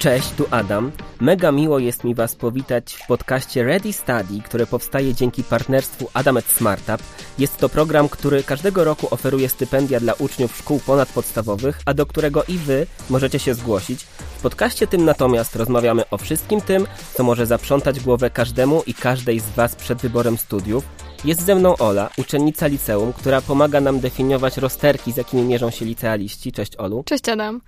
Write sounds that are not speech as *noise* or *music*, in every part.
Cześć, tu Adam. Mega miło jest mi Was powitać w podcaście Ready Study, które powstaje dzięki partnerstwu Adamet Smartup. Jest to program, który każdego roku oferuje stypendia dla uczniów szkół ponadpodstawowych, a do którego i Wy możecie się zgłosić. W podcaście tym natomiast rozmawiamy o wszystkim tym, co może zaprzątać głowę każdemu i każdej z Was przed wyborem studiów. Jest ze mną Ola, uczennica liceum, która pomaga nam definiować rozterki, z jakimi mierzą się licealiści. Cześć Olu. Cześć Adam.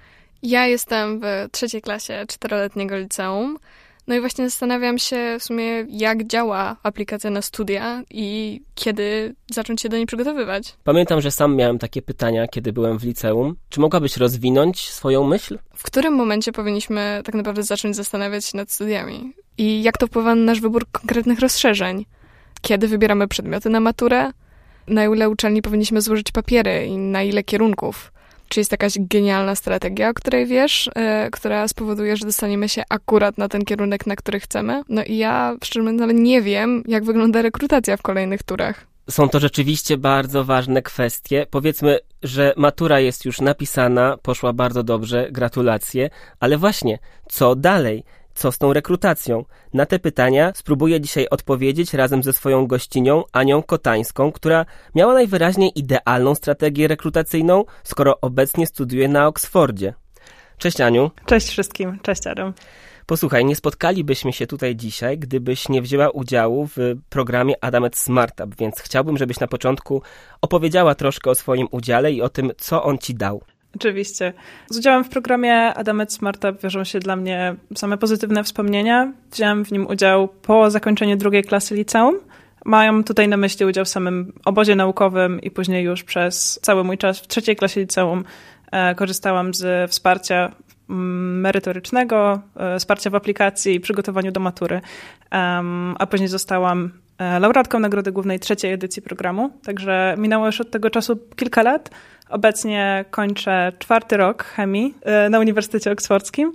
Ja jestem w trzeciej klasie czteroletniego liceum. No i właśnie zastanawiam się w sumie, jak działa aplikacja na studia i kiedy zacząć się do niej przygotowywać. Pamiętam, że sam miałem takie pytania, kiedy byłem w liceum. Czy mogłabyś rozwinąć swoją myśl? W którym momencie powinniśmy tak naprawdę zacząć zastanawiać się nad studiami? I jak to wpływa na nasz wybór konkretnych rozszerzeń? Kiedy wybieramy przedmioty na maturę? Na ile uczelni powinniśmy złożyć papiery i na ile kierunków? Czy jest jakaś genialna strategia, o której wiesz, yy, która spowoduje, że dostaniemy się akurat na ten kierunek, na który chcemy? No i ja szczerze ale nie wiem, jak wygląda rekrutacja w kolejnych turach. Są to rzeczywiście bardzo ważne kwestie. Powiedzmy, że matura jest już napisana, poszła bardzo dobrze, gratulacje, ale właśnie, co dalej? Co z tą rekrutacją? Na te pytania spróbuję dzisiaj odpowiedzieć razem ze swoją gościnią Anią Kotańską, która miała najwyraźniej idealną strategię rekrutacyjną, skoro obecnie studiuje na Oksfordzie. Cześć Aniu. Cześć wszystkim, cześć Adam. Posłuchaj, nie spotkalibyśmy się tutaj dzisiaj, gdybyś nie wzięła udziału w programie Adamet Smartup, więc chciałbym, żebyś na początku opowiedziała troszkę o swoim udziale i o tym, co on ci dał. Oczywiście. Z udziałem w programie Adamet Smartup wiążą się dla mnie same pozytywne wspomnienia. Wziąłem w nim udział po zakończeniu drugiej klasy liceum. Mają tutaj na myśli udział w samym obozie naukowym i później już przez cały mój czas w trzeciej klasie liceum e, korzystałam z wsparcia mm, merytorycznego, e, wsparcia w aplikacji i przygotowaniu do matury, a później zostałam laureatką Nagrody Głównej trzeciej edycji programu, także minęło już od tego czasu kilka lat. Obecnie kończę czwarty rok chemii e, na Uniwersytecie Oksfordzkim.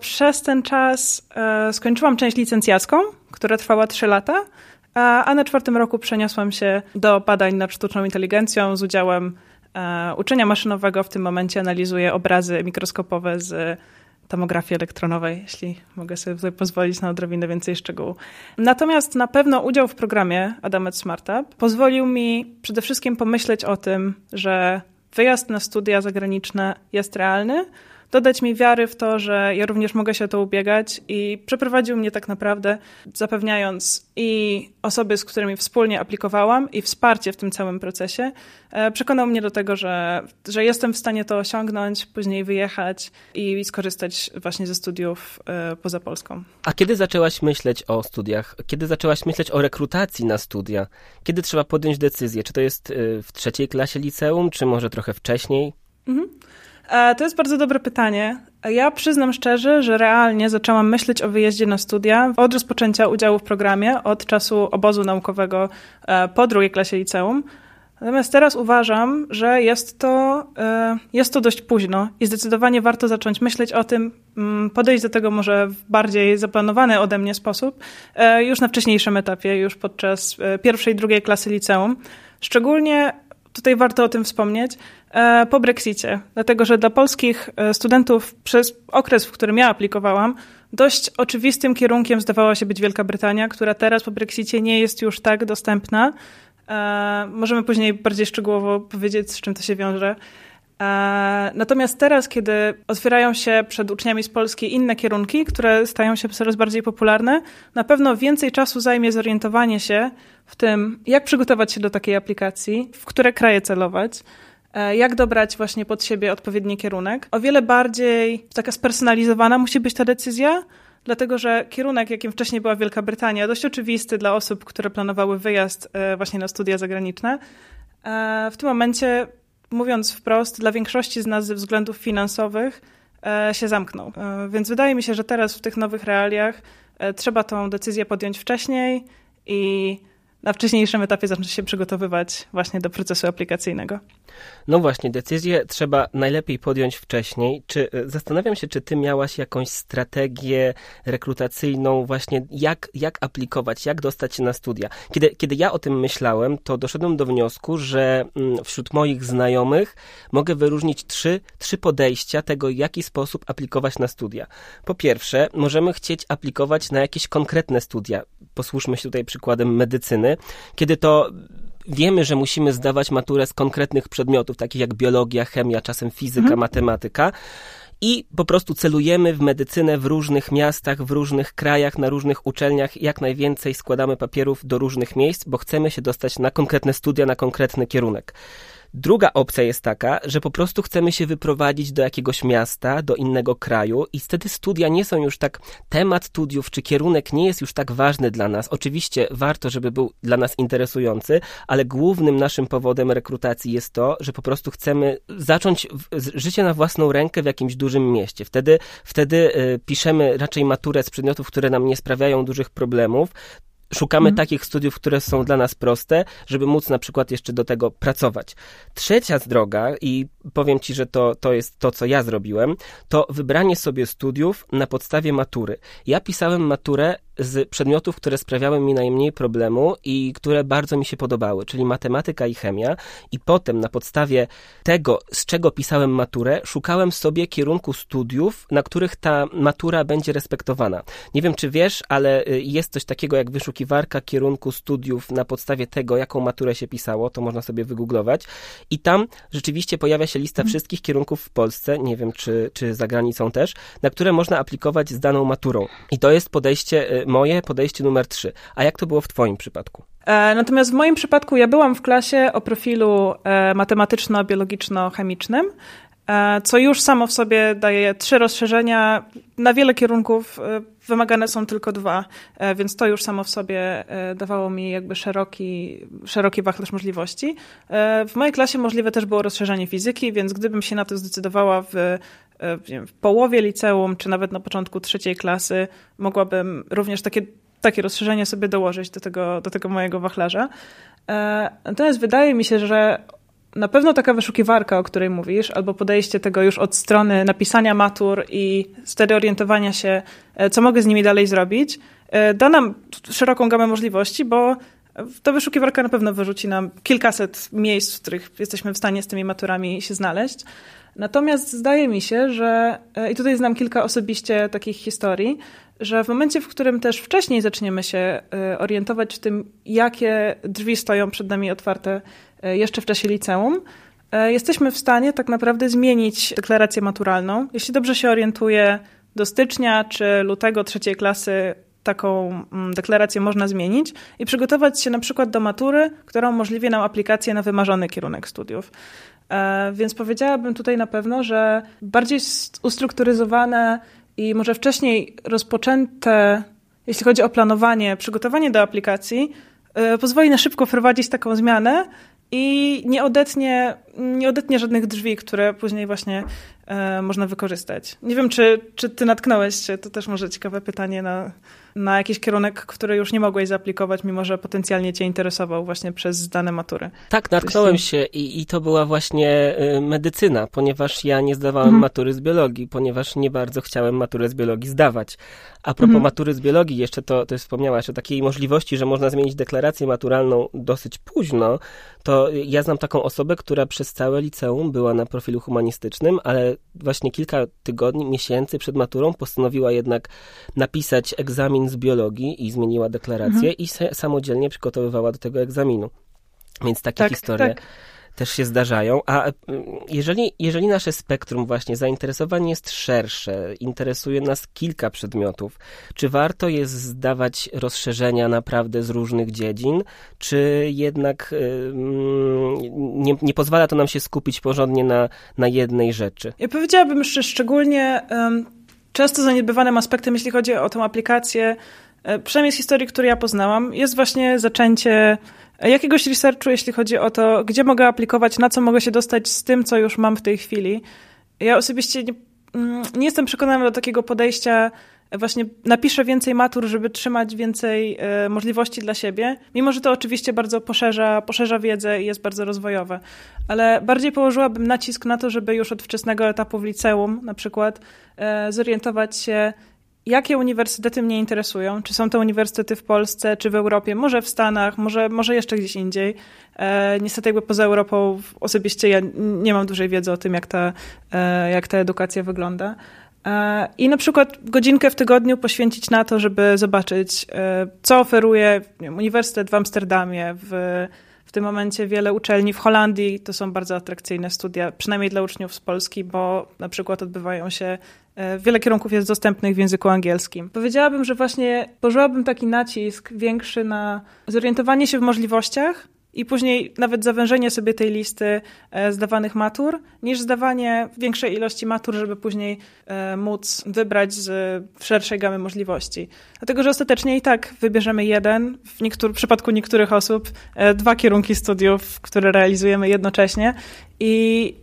Przez ten czas e, skończyłam część licencjacką, która trwała trzy lata, a na czwartym roku przeniosłam się do badań nad sztuczną inteligencją z udziałem e, uczenia maszynowego. W tym momencie analizuję obrazy mikroskopowe z tomografii elektronowej, jeśli mogę sobie tutaj pozwolić na odrobinę więcej szczegółów. Natomiast na pewno udział w programie Adamet Smartup pozwolił mi przede wszystkim pomyśleć o tym, że wyjazd na studia zagraniczne jest realny, dodać mi wiary w to, że ja również mogę się o to ubiegać i przeprowadził mnie tak naprawdę, zapewniając i osoby, z którymi wspólnie aplikowałam i wsparcie w tym całym procesie, e, przekonał mnie do tego, że, że jestem w stanie to osiągnąć, później wyjechać i skorzystać właśnie ze studiów e, poza Polską. A kiedy zaczęłaś myśleć o studiach? Kiedy zaczęłaś myśleć o rekrutacji na studia? Kiedy trzeba podjąć decyzję? Czy to jest e, w trzeciej klasie liceum, czy może trochę wcześniej? Mhm. E, to jest bardzo dobre pytanie. Ja przyznam szczerze, że realnie zaczęłam myśleć o wyjeździe na studia od rozpoczęcia udziału w programie, od czasu obozu naukowego e, po drugiej klasie liceum. Natomiast teraz uważam, że jest to, e, jest to dość późno i zdecydowanie warto zacząć myśleć o tym, mm, podejść do tego może w bardziej zaplanowany ode mnie sposób, już na wcześniejszym etapie, już podczas pierwszej drugiej klasy liceum. Szczególnie tutaj warto o tym wspomnieć, e, po Brexicie. Dlatego, że dla polskich e, studentów przez okres, w którym ja aplikowałam, dość oczywistym kierunkiem zdawała się być Wielka Brytania, która teraz po Brexicie nie jest już tak dostępna. E, możemy później bardziej szczegółowo powiedzieć, z czym to się wiąże. Natomiast teraz, kiedy otwierają się przed uczniami z Polski inne kierunki, które stają się coraz bardziej popularne, na pewno więcej czasu zajmie zorientowanie się w tym, jak przygotować się do takiej aplikacji, w które kraje celować, e, jak dobrać właśnie pod siebie odpowiedni kierunek. O wiele bardziej taka spersonalizowana musi być ta decyzja, dlatego że kierunek, jakim wcześniej była Wielka Brytania, dość oczywisty dla osób, które planowały wyjazd e, właśnie na studia zagraniczne, e, w tym momencie mówiąc wprost, dla większości z nas ze względów finansowych e, się zamknął. E, więc wydaje mi się, że teraz w tych nowych realiach e, trzeba tą decyzję podjąć wcześniej i na wcześniejszym etapie zacząć się przygotowywać właśnie do procesu aplikacyjnego. No właśnie, decyzję trzeba najlepiej podjąć wcześniej. Czy e, zastanawiam się, czy ty miałaś jakąś strategię rekrutacyjną, właśnie jak, jak aplikować, jak dostać się na studia. Kiedy, kiedy ja o tym myślałem, to doszedłem do wniosku, że mm, wśród moich znajomych mogę wyróżnić trzy, trzy podejścia tego, w jaki sposób aplikować na studia. Po pierwsze, możemy chcieć aplikować na jakieś konkretne studia. Posłuszmy się tutaj przykładem medycyny, kiedy to wiemy, że musimy zdawać maturę z konkretnych przedmiotów, takich jak biologia, chemia, czasem fizyka, mhm. matematyka. I po prostu celujemy w medycynę w różnych miastach, w różnych krajach, na różnych uczelniach. Jak najwięcej składamy papierów do różnych miejsc, bo chcemy się dostać na konkretne studia, na konkretny kierunek. Druga opcja jest taka, że po prostu chcemy się wyprowadzić do jakiegoś miasta, do innego kraju i wtedy studia nie są już tak, temat studiów czy kierunek nie jest już tak ważny dla nas. Oczywiście warto, żeby był dla nas interesujący, ale głównym naszym powodem rekrutacji jest to, że po prostu chcemy zacząć życie na własną rękę w jakimś dużym mieście. Wtedy, wtedy y, piszemy raczej maturę z przedmiotów, które nam nie sprawiają dużych problemów, Szukamy mhm. takich studiów, które są dla nas proste, żeby móc na przykład jeszcze do tego pracować. Trzecia droga, i powiem Ci, że to, to jest to, co ja zrobiłem, to wybranie sobie studiów na podstawie matury. Ja pisałem maturę z przedmiotów, które sprawiały mi najmniej problemu i które bardzo mi się podobały, czyli matematyka i chemia. I potem na podstawie tego, z czego pisałem maturę, szukałem sobie kierunku studiów, na których ta matura będzie respektowana. Nie wiem, czy wiesz, ale y, jest coś takiego jak wyszukiwarka kierunku studiów na podstawie tego, jaką maturę się pisało, to można sobie wygooglować. I tam rzeczywiście pojawia się lista mhm. wszystkich kierunków w Polsce, nie wiem, czy, czy za granicą też, na które można aplikować z daną maturą. I to jest podejście y, moje podejście numer trzy. A jak to było w Twoim przypadku? E, natomiast w moim przypadku ja byłam w klasie o profilu e, matematyczno-biologiczno-chemicznym, co już samo w sobie daje trzy rozszerzenia. Na wiele kierunków wymagane są tylko dwa, więc to już samo w sobie dawało mi jakby szeroki, szeroki wachlarz możliwości. W mojej klasie możliwe też było rozszerzenie fizyki, więc gdybym się na to zdecydowała w E, w połowie liceum, czy nawet na początku trzeciej klasy, mogłabym również takie, takie rozszerzenie sobie dołożyć do tego, do tego mojego wachlarza. E, natomiast wydaje mi się, że na pewno taka wyszukiwarka, o której mówisz, albo podejście tego już od strony napisania matur i wtedy orientowania się, e, co mogę z nimi dalej zrobić, da nam szeroką gamę możliwości, bo ta wyszukiwarka na pewno wyrzuci nam kilkaset miejsc, w których jesteśmy w stanie z tymi maturami się znaleźć. Natomiast zdaje mi się, że, e, i tutaj znam kilka osobiście takich historii, że w momencie, w którym też wcześniej zaczniemy się e, orientować w tym, jakie drzwi stoją przed nami otwarte e, jeszcze w czasie liceum, jesteśmy w stanie tak naprawdę zmienić deklarację maturalną. Jeśli dobrze się orientuję, do stycznia czy lutego trzeciej klasy taką mm, deklarację można zmienić i przygotować się na przykład do matury, która umożliwi nam aplikację na wymarzony kierunek studiów. E, więc powiedziałabym tutaj na pewno, że bardziej ustrukturyzowane i może wcześniej rozpoczęte, jeśli chodzi o planowanie, przygotowanie do aplikacji, e, pozwoli na szybko wprowadzić taką zmianę i nie odetnie, nie odetnie żadnych drzwi, które później właśnie e, można wykorzystać. Nie wiem, czy, czy ty natknąłeś się, to też może ciekawe pytanie na, na jakiś kierunek, który już nie mogłeś zaaplikować, mimo że potencjalnie cię interesował właśnie przez zdane matury. Tak, natknąłem się i, i to była właśnie y, medycyna, ponieważ ja nie zdawałem mhm. matury z biologii, ponieważ nie bardzo chciałem maturę z biologii zdawać. A propos mhm. matury z biologii, jeszcze to, to wspomniałaś o takiej możliwości, że można zmienić deklarację maturalną dosyć późno, to ja znam taką osobę, która przez całe liceum była na profilu humanistycznym, ale właśnie kilka tygodni, miesięcy przed maturą postanowiła jednak napisać egzamin z biologii i zmieniła deklarację mhm. i samodzielnie przygotowywała do tego egzaminu. Więc takie tak, historie. Tak też się zdarzają. A mm, jeżeli, jeżeli nasze spektrum właśnie zainteresowań jest szersze, interesuje nas kilka przedmiotów, czy warto jest zdawać rozszerzenia naprawdę z różnych dziedzin, czy jednak nie, nie pozwala to nam się skupić porządnie na, na jednej rzeczy? Ja powiedziałabym, że szczególnie często zaniedbywanym aspektem, jeśli chodzi o tę aplikację, e, przynajmniej z historii, której ja poznałam, jest właśnie zaczęcie jakiegoś researchu, jeśli chodzi o to, gdzie mogę aplikować, na co mogę się dostać z tym, co już mam w tej chwili. Ja osobiście nie, mm, nie jestem przekonana do takiego podejścia właśnie napiszę więcej matur, żeby trzymać więcej e, możliwości dla siebie, mimo że to oczywiście bardzo poszerza, poszerza wiedzę i jest bardzo rozwojowe. Ale bardziej położyłabym nacisk na to, żeby już od wczesnego etapu w liceum na przykład e, zorientować się, jakie uniwersytety mnie interesują. Czy są to uniwersytety w Polsce, czy w Europie, może w Stanach, może, może jeszcze gdzieś indziej. E, niestety jakby poza Europą osobiście ja nie mam dużej wiedzy o tym, jak ta, e, jak ta edukacja wygląda. E, I na przykład godzinkę w tygodniu poświęcić na to, żeby zobaczyć, e, co oferuje wiem, Uniwersytet w Amsterdamie, w, w tym momencie wiele uczelni w Holandii. To są bardzo atrakcyjne studia, przynajmniej dla uczniów z Polski, bo na przykład odbywają się, wiele kierunków jest dostępnych w języku angielskim. Powiedziałabym, że właśnie położyłabym taki nacisk większy na zorientowanie się w możliwościach, i później nawet zawężenie sobie tej listy e, zdawanych matur, niż zdawanie większej ilości matur, żeby później e, móc wybrać z szerszej gamy możliwości. Dlatego, że ostatecznie i tak wybierzemy jeden, w, niektóry, w przypadku niektórych osób e, dwa kierunki studiów, które realizujemy jednocześnie i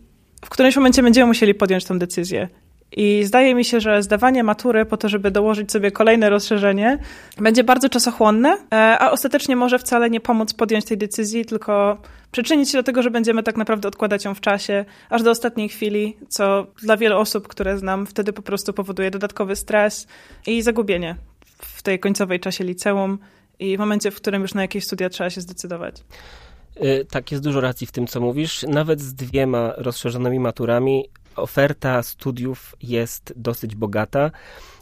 w którymś momencie będziemy musieli podjąć tę decyzję. I zdaje mi się, że zdawanie matury po to, żeby dołożyć sobie kolejne rozszerzenie, będzie bardzo czasochłonne, e, a ostatecznie może wcale nie pomóc podjąć tej decyzji, tylko przyczynić się do tego, że będziemy tak naprawdę odkładać ją w czasie, aż do ostatniej chwili, co dla wielu osób, które znam, wtedy po prostu powoduje dodatkowy stres i zagubienie w tej końcowej czasie liceum i w momencie, w którym już na jakieś studia trzeba się zdecydować. Y, tak, jest dużo racji w tym, co mówisz. Nawet z dwiema rozszerzonymi maturami oferta studiów jest dosyć bogata,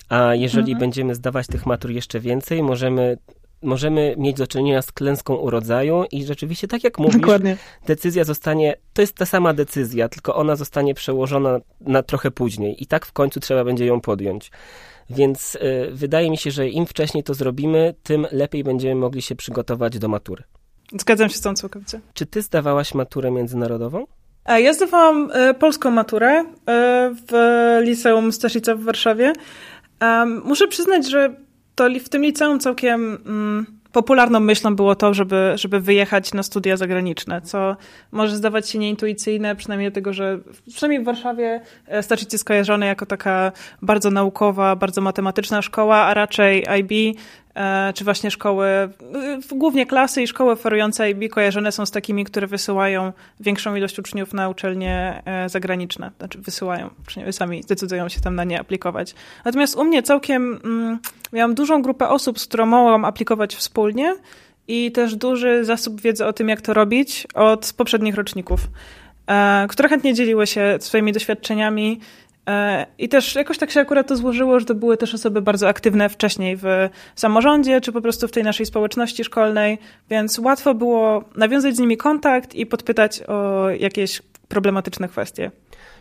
a jeżeli mhm. będziemy zdawać tych matur jeszcze więcej, możemy możemy mieć do czynienia z klęską urodzaju i rzeczywiście, tak jak mówisz, Dokładnie. decyzja zostanie, to jest ta sama decyzja, tylko ona zostanie przełożona na trochę później i tak w końcu trzeba będzie ją podjąć. Więc y, wydaje mi się, że im wcześniej to zrobimy, tym lepiej będziemy mogli się przygotować do matury. Zgadzam się z tą całkowicie. Czy ty zdawałaś maturę międzynarodową? E, ja zdawałam e, polską maturę e, w liceum Staszica w Warszawie. Muszę przyznać, że to w tym liceum całkiem mm, popularną myślą było to, żeby, żeby wyjechać na studia zagraniczne, co może zdawać się nieintuicyjne, przynajmniej dlatego, że przynajmniej w Warszawie Staszic jest skojarzony jako taka bardzo naukowa, bardzo matematyczna szkoła, a raczej IB czy właśnie szkoły, głównie klasy i szkoły oferujące IB kojarzone są z takimi, które wysyłają większą ilość uczniów na uczelnie e, zagraniczne. Znaczy wysyłają, uczniowie sami decydują się tam na nie aplikować. Natomiast u mnie całkiem mm, miałam dużą grupę osób, z którą mogłam aplikować wspólnie i też duży zasób wiedzy o tym, jak to robić od poprzednich roczników e, które chętnie dzieliły się swoimi doświadczeniami E, I też jakoś tak się akurat to złożyło, że to były też osoby bardzo aktywne wcześniej w samorządzie, czy po prostu w tej naszej społeczności szkolnej, więc łatwo było nawiązać z nimi kontakt i podpytać o jakieś problematyczne kwestie.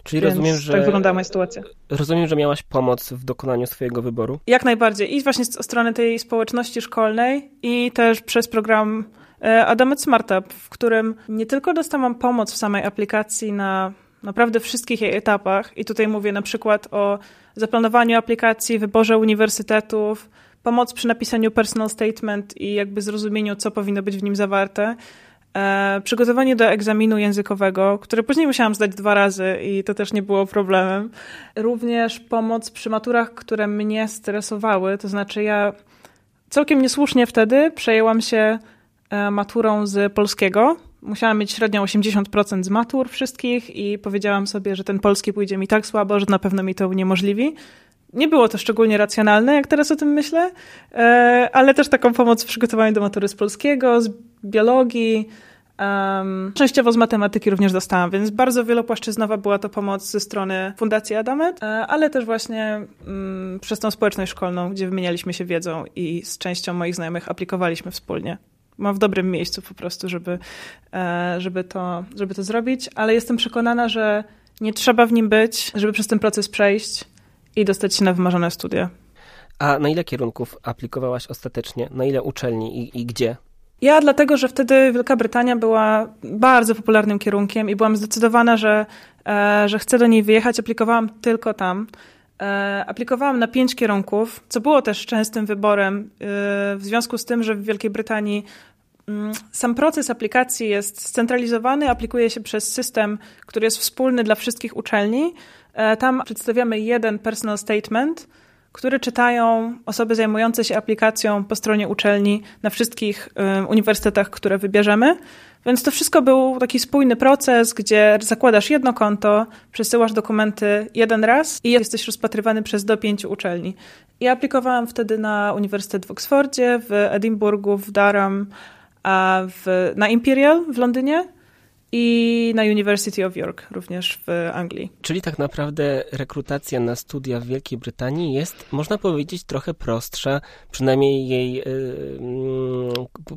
Czyli Więc rozumiem, że. Tak wyglądała moja sytuacja. Rozumiem, że miałaś pomoc w dokonaniu swojego wyboru? Jak najbardziej. I właśnie z strony tej społeczności szkolnej, i też przez program e, Adamet Smartup, w którym nie tylko dostałam pomoc w samej aplikacji na naprawdę wszystkich jej etapach. I tutaj mówię na przykład o zaplanowaniu aplikacji, wyborze uniwersytetów, pomoc przy napisaniu personal statement i jakby zrozumieniu, co powinno być w nim zawarte. E, przygotowanie do egzaminu językowego, który później musiałam zdać dwa razy i to też nie było problemem. Również pomoc przy maturach, które mnie stresowały, to znaczy ja całkiem niesłusznie wtedy przejęłam się e, maturą z polskiego, musiałam mieć średnią 80% z matur wszystkich i powiedziałam sobie, że ten polski pójdzie mi tak słabo, że na pewno mi to uniemożliwi. Nie było to szczególnie racjonalne, jak teraz o tym myślę, e, ale też taką pomoc w przygotowaniu do matury z polskiego, z biologii, um, częściowo z matematyki również dostałam, więc bardzo wielopłaszczyznowa była to pomoc ze strony Fundacji Adamet, e, ale też właśnie um, przez tą społeczność szkolną, gdzie wymienialiśmy się wiedzą i z częścią moich znajomych aplikowaliśmy wspólnie ma w dobrym miejscu po prostu, żeby, e, żeby, to, żeby to zrobić, ale jestem przekonana, że nie trzeba w nim być, żeby przez ten proces przejść i dostać się na wymarzone studia. A na ile kierunków aplikowałaś ostatecznie? Na ile uczelni i, i gdzie? Ja dlatego, że wtedy Wielka Brytania była bardzo popularnym kierunkiem i byłam zdecydowana, że, e, że chcę do niej wyjechać. Aplikowałam tylko tam. E, aplikowałam na pięć kierunków, co było też częstym wyborem w związku z tym, że w Wielkiej Brytanii sam proces aplikacji jest scentralizowany, aplikuje się przez system, który jest wspólny dla wszystkich uczelni. E, tam przedstawiamy jeden personal statement, który czytają osoby zajmujące się aplikacją po stronie uczelni na wszystkich uniwersytetach, które wybierzemy. Więc to wszystko był taki spójny proces, gdzie zakładasz jedno konto, przesyłasz dokumenty jeden raz i jesteś rozpatrywany przez do pięciu uczelni. I aplikowałam wtedy na Uniwersytet w Oksfordzie, w Edynburgu, w Durham, w, na Imperial w Londynie i na University of York, również w Anglii. Czyli tak naprawdę rekrutacja na studia w Wielkiej Brytanii jest, można powiedzieć, trochę prostsza, przynajmniej jej yy,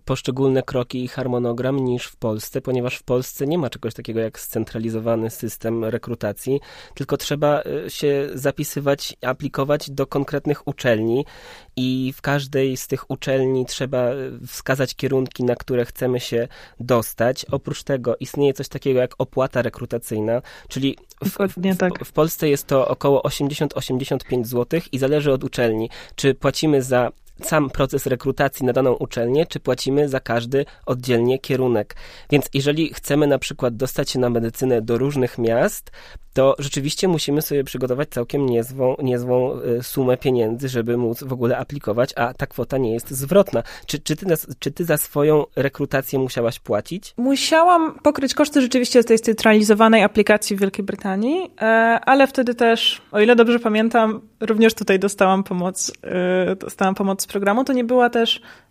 poszczególne kroki i harmonogram niż w Polsce, ponieważ w Polsce nie ma czegoś takiego jak scentralizowany system rekrutacji, tylko trzeba y, się zapisywać, aplikować do konkretnych uczelni i w każdej z tych uczelni trzeba y, wskazać kierunki, na które chcemy się dostać. Oprócz tego istnieje istnieje coś takiego jak opłata rekrutacyjna, czyli w, w, tak. w Polsce jest to około 80-85 zł i zależy od uczelni, czy płacimy za sam proces rekrutacji na daną uczelnię, czy płacimy za każdy oddzielnie kierunek. Więc jeżeli chcemy na przykład dostać się na medycynę do różnych miast, to rzeczywiście musimy sobie przygotować całkiem niezłą, y, sumę pieniędzy, żeby móc w ogóle aplikować, a ta kwota nie jest zwrotna. Czy, czy, ty, czy ty za swoją rekrutację musiałaś płacić? Musiałam pokryć koszty rzeczywiście tej centralizowanej aplikacji w Wielkiej Brytanii, e, ale wtedy też, o ile dobrze pamiętam, również tutaj dostałam pomoc, e, dostałam pomoc z programu. To nie była też E,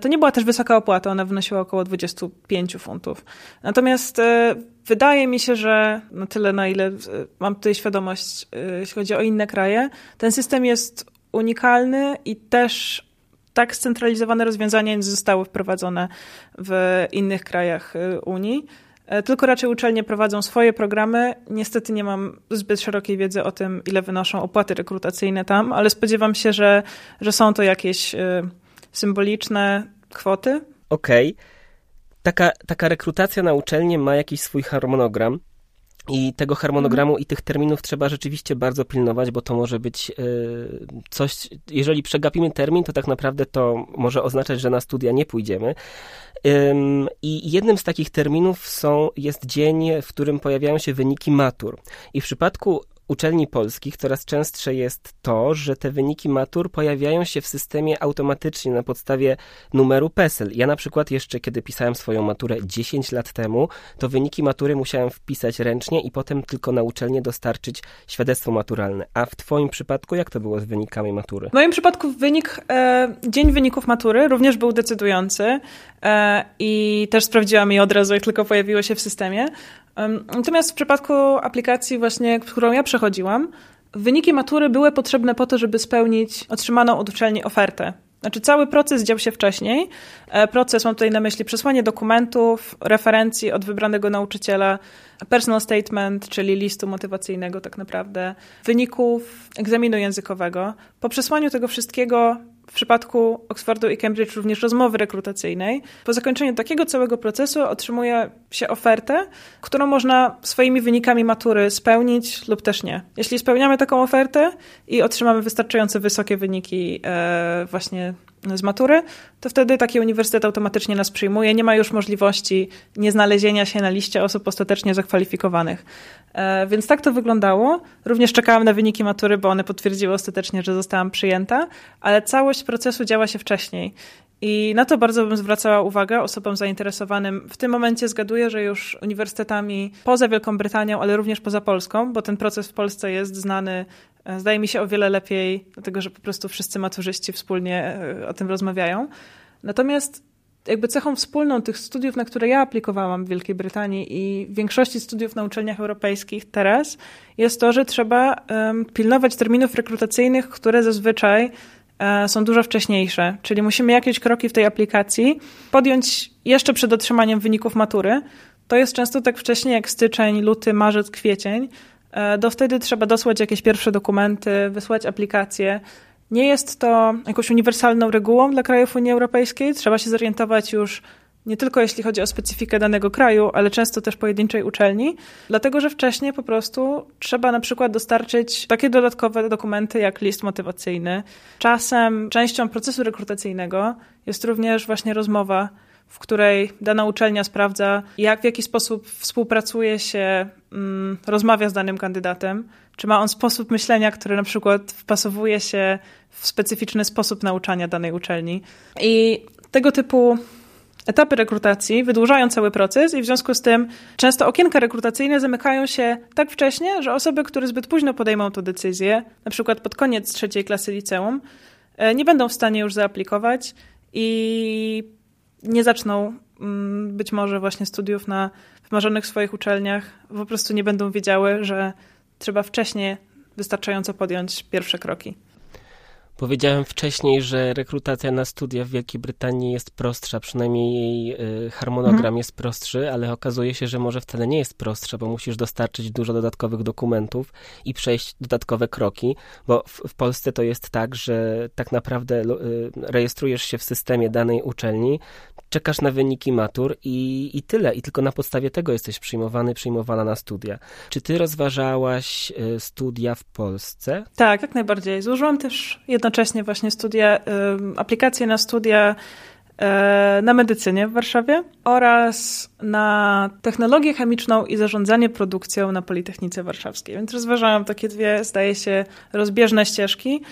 to nie była też wysoka opłata, ona wynosiła około 25 funtów. Natomiast e, wydaje mi się, że na tyle, na ile e, mam tutaj świadomość, jeśli chodzi o inne kraje, ten system jest unikalny i też tak scentralizowane rozwiązania nie zostały wprowadzone w innych krajach Unii. Tylko raczej uczelnie prowadzą swoje programy. Niestety nie mam zbyt szerokiej wiedzy o tym, ile wynoszą opłaty rekrutacyjne tam, ale spodziewam się, że, że są to jakieś symboliczne kwoty. Okej. Okay. Taka, taka rekrutacja na uczelnię ma jakiś swój harmonogram. I tego harmonogramu i tych terminów trzeba rzeczywiście bardzo pilnować, bo to może być y, coś, jeżeli przegapimy termin, to tak naprawdę to może oznaczać, że na studia nie pójdziemy. I jednym z takich terminów są, jest dzień, w którym pojawiają się wyniki matur. I w przypadku uczelni polskich coraz częstsze jest to, że te wyniki matur pojawiają się w systemie automatycznie na podstawie numeru PESEL. Ja na przykład jeszcze kiedy pisałem swoją maturę 10 lat temu, to wyniki matury musiałem wpisać ręcznie i potem tylko na uczelnię dostarczyć świadectwo maturalne. A w twoim przypadku jak to było z wynikami matury? W moim przypadku wynik, e, dzień wyników matury również był decydujący e, i też sprawdziłam je od razu, jak tylko pojawiło się w systemie. Natomiast w przypadku aplikacji właśnie, którą ja przechodziłam, wyniki matury były potrzebne po to, żeby spełnić otrzymaną od uczelni ofertę. Znaczy cały proces dział się wcześniej. E, proces, mam tutaj na myśli przesłanie dokumentów, referencji od wybranego nauczyciela, personal statement, czyli listu motywacyjnego tak naprawdę, wyników egzaminu językowego. Po przesłaniu tego wszystkiego w przypadku Oxfordu i Cambridge również rozmowy rekrutacyjnej. Po zakończeniu takiego całego procesu otrzymuje się ofertę, którą można swoimi wynikami matury spełnić lub też nie. Jeśli spełniamy taką ofertę i otrzymamy wystarczająco wysokie wyniki e, właśnie z matury, to wtedy taki uniwersytet automatycznie nas przyjmuje. Nie ma już możliwości nieznalezienia się na liście osób ostatecznie zakwalifikowanych. E, więc tak to wyglądało. Również czekałam na wyniki matury, bo one potwierdziły ostatecznie, że zostałam przyjęta, ale całość procesu działa się wcześniej. I na to bardzo bym zwracała uwagę osobom zainteresowanym. W tym momencie zgaduję, że już uniwersytetami poza Wielką Brytanią, ale również poza Polską, bo ten proces w Polsce jest znany, zdaje mi się, o wiele lepiej, dlatego że po prostu wszyscy maturzyści wspólnie e, o tym rozmawiają. Natomiast jakby cechą wspólną tych studiów, na które ja aplikowałam w Wielkiej Brytanii i większości studiów na uczelniach europejskich teraz, jest to, że trzeba um, pilnować terminów rekrutacyjnych, które zazwyczaj E, są dużo wcześniejsze, czyli musimy jakieś kroki w tej aplikacji podjąć jeszcze przed otrzymaniem wyników matury. To jest często tak wcześnie jak styczeń, luty, marzec, kwiecień. E, do wtedy trzeba dosłać jakieś pierwsze dokumenty, wysłać aplikację. Nie jest to jakąś uniwersalną regułą dla krajów Unii Europejskiej. Trzeba się zorientować już nie tylko jeśli chodzi o specyfikę danego kraju, ale często też pojedynczej uczelni, dlatego że wcześniej po prostu trzeba na przykład dostarczyć takie dodatkowe dokumenty jak list motywacyjny. Czasem częścią procesu rekrutacyjnego jest również właśnie rozmowa w której dana uczelnia sprawdza, jak w jaki sposób współpracuje się, mm, rozmawia z danym kandydatem, czy ma on sposób myślenia, który na przykład wpasowuje się w specyficzny sposób nauczania danej uczelni. I tego typu etapy rekrutacji wydłużają cały proces i w związku z tym często okienka rekrutacyjne zamykają się tak wcześnie, że osoby, które zbyt późno podejmą tę decyzję, na przykład pod koniec trzeciej klasy liceum, e, nie będą w stanie już zaaplikować i nie zaczną mm, być może właśnie studiów na wymarzonych swoich uczelniach, po prostu nie będą wiedziały, że trzeba wcześniej wystarczająco podjąć pierwsze kroki. Powiedziałem wcześniej, że rekrutacja na studia w Wielkiej Brytanii jest prostsza, przynajmniej jej y, harmonogram mhm. jest prostszy, ale okazuje się, że może wcale nie jest prostsza, bo musisz dostarczyć dużo dodatkowych dokumentów i przejść dodatkowe kroki, bo w, w Polsce to jest tak, że tak naprawdę y, rejestrujesz się w systemie danej uczelni, czekasz na wyniki matur i, i tyle. I tylko na podstawie tego jesteś przyjmowany, przyjmowana na studia. Czy ty rozważałaś y, studia w Polsce? Tak, jak najbardziej. Złożyłam też jednocześnie właśnie studia, y, aplikacje na studia y, na medycynie w Warszawie oraz na technologię chemiczną i zarządzanie produkcją na Politechnice Warszawskiej. Więc rozważałam takie dwie, zdaje się, rozbieżne ścieżki.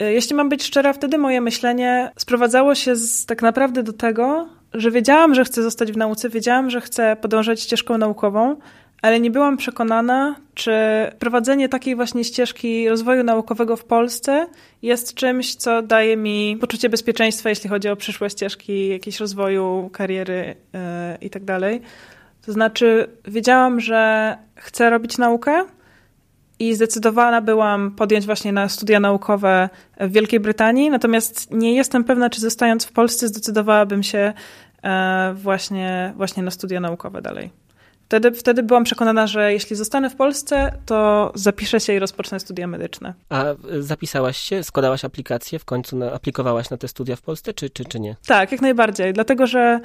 E, jeśli mam być szczera, wtedy moje myślenie sprowadzało się z, tak naprawdę do tego, że wiedziałam, że chcę zostać w nauce, wiedziałam, że chcę podążać ścieżką naukową, ale nie byłam przekonana, czy prowadzenie takiej właśnie ścieżki rozwoju naukowego w Polsce jest czymś, co daje mi poczucie bezpieczeństwa, jeśli chodzi o przyszłe ścieżki jakiegoś rozwoju, kariery yy, i tak dalej. To znaczy, wiedziałam, że chcę robić naukę, i zdecydowana byłam podjąć właśnie na studia naukowe w Wielkiej Brytanii, natomiast nie jestem pewna, czy zostając w Polsce zdecydowałabym się e, właśnie, właśnie na studia naukowe dalej. Wtedy, wtedy byłam przekonana, że jeśli zostanę w Polsce, to zapiszę się i rozpocznę studia medyczne. A zapisałaś się, składałaś aplikację, w końcu na, aplikowałaś na te studia w Polsce, czy, czy, czy nie? Tak, jak najbardziej. Dlatego, że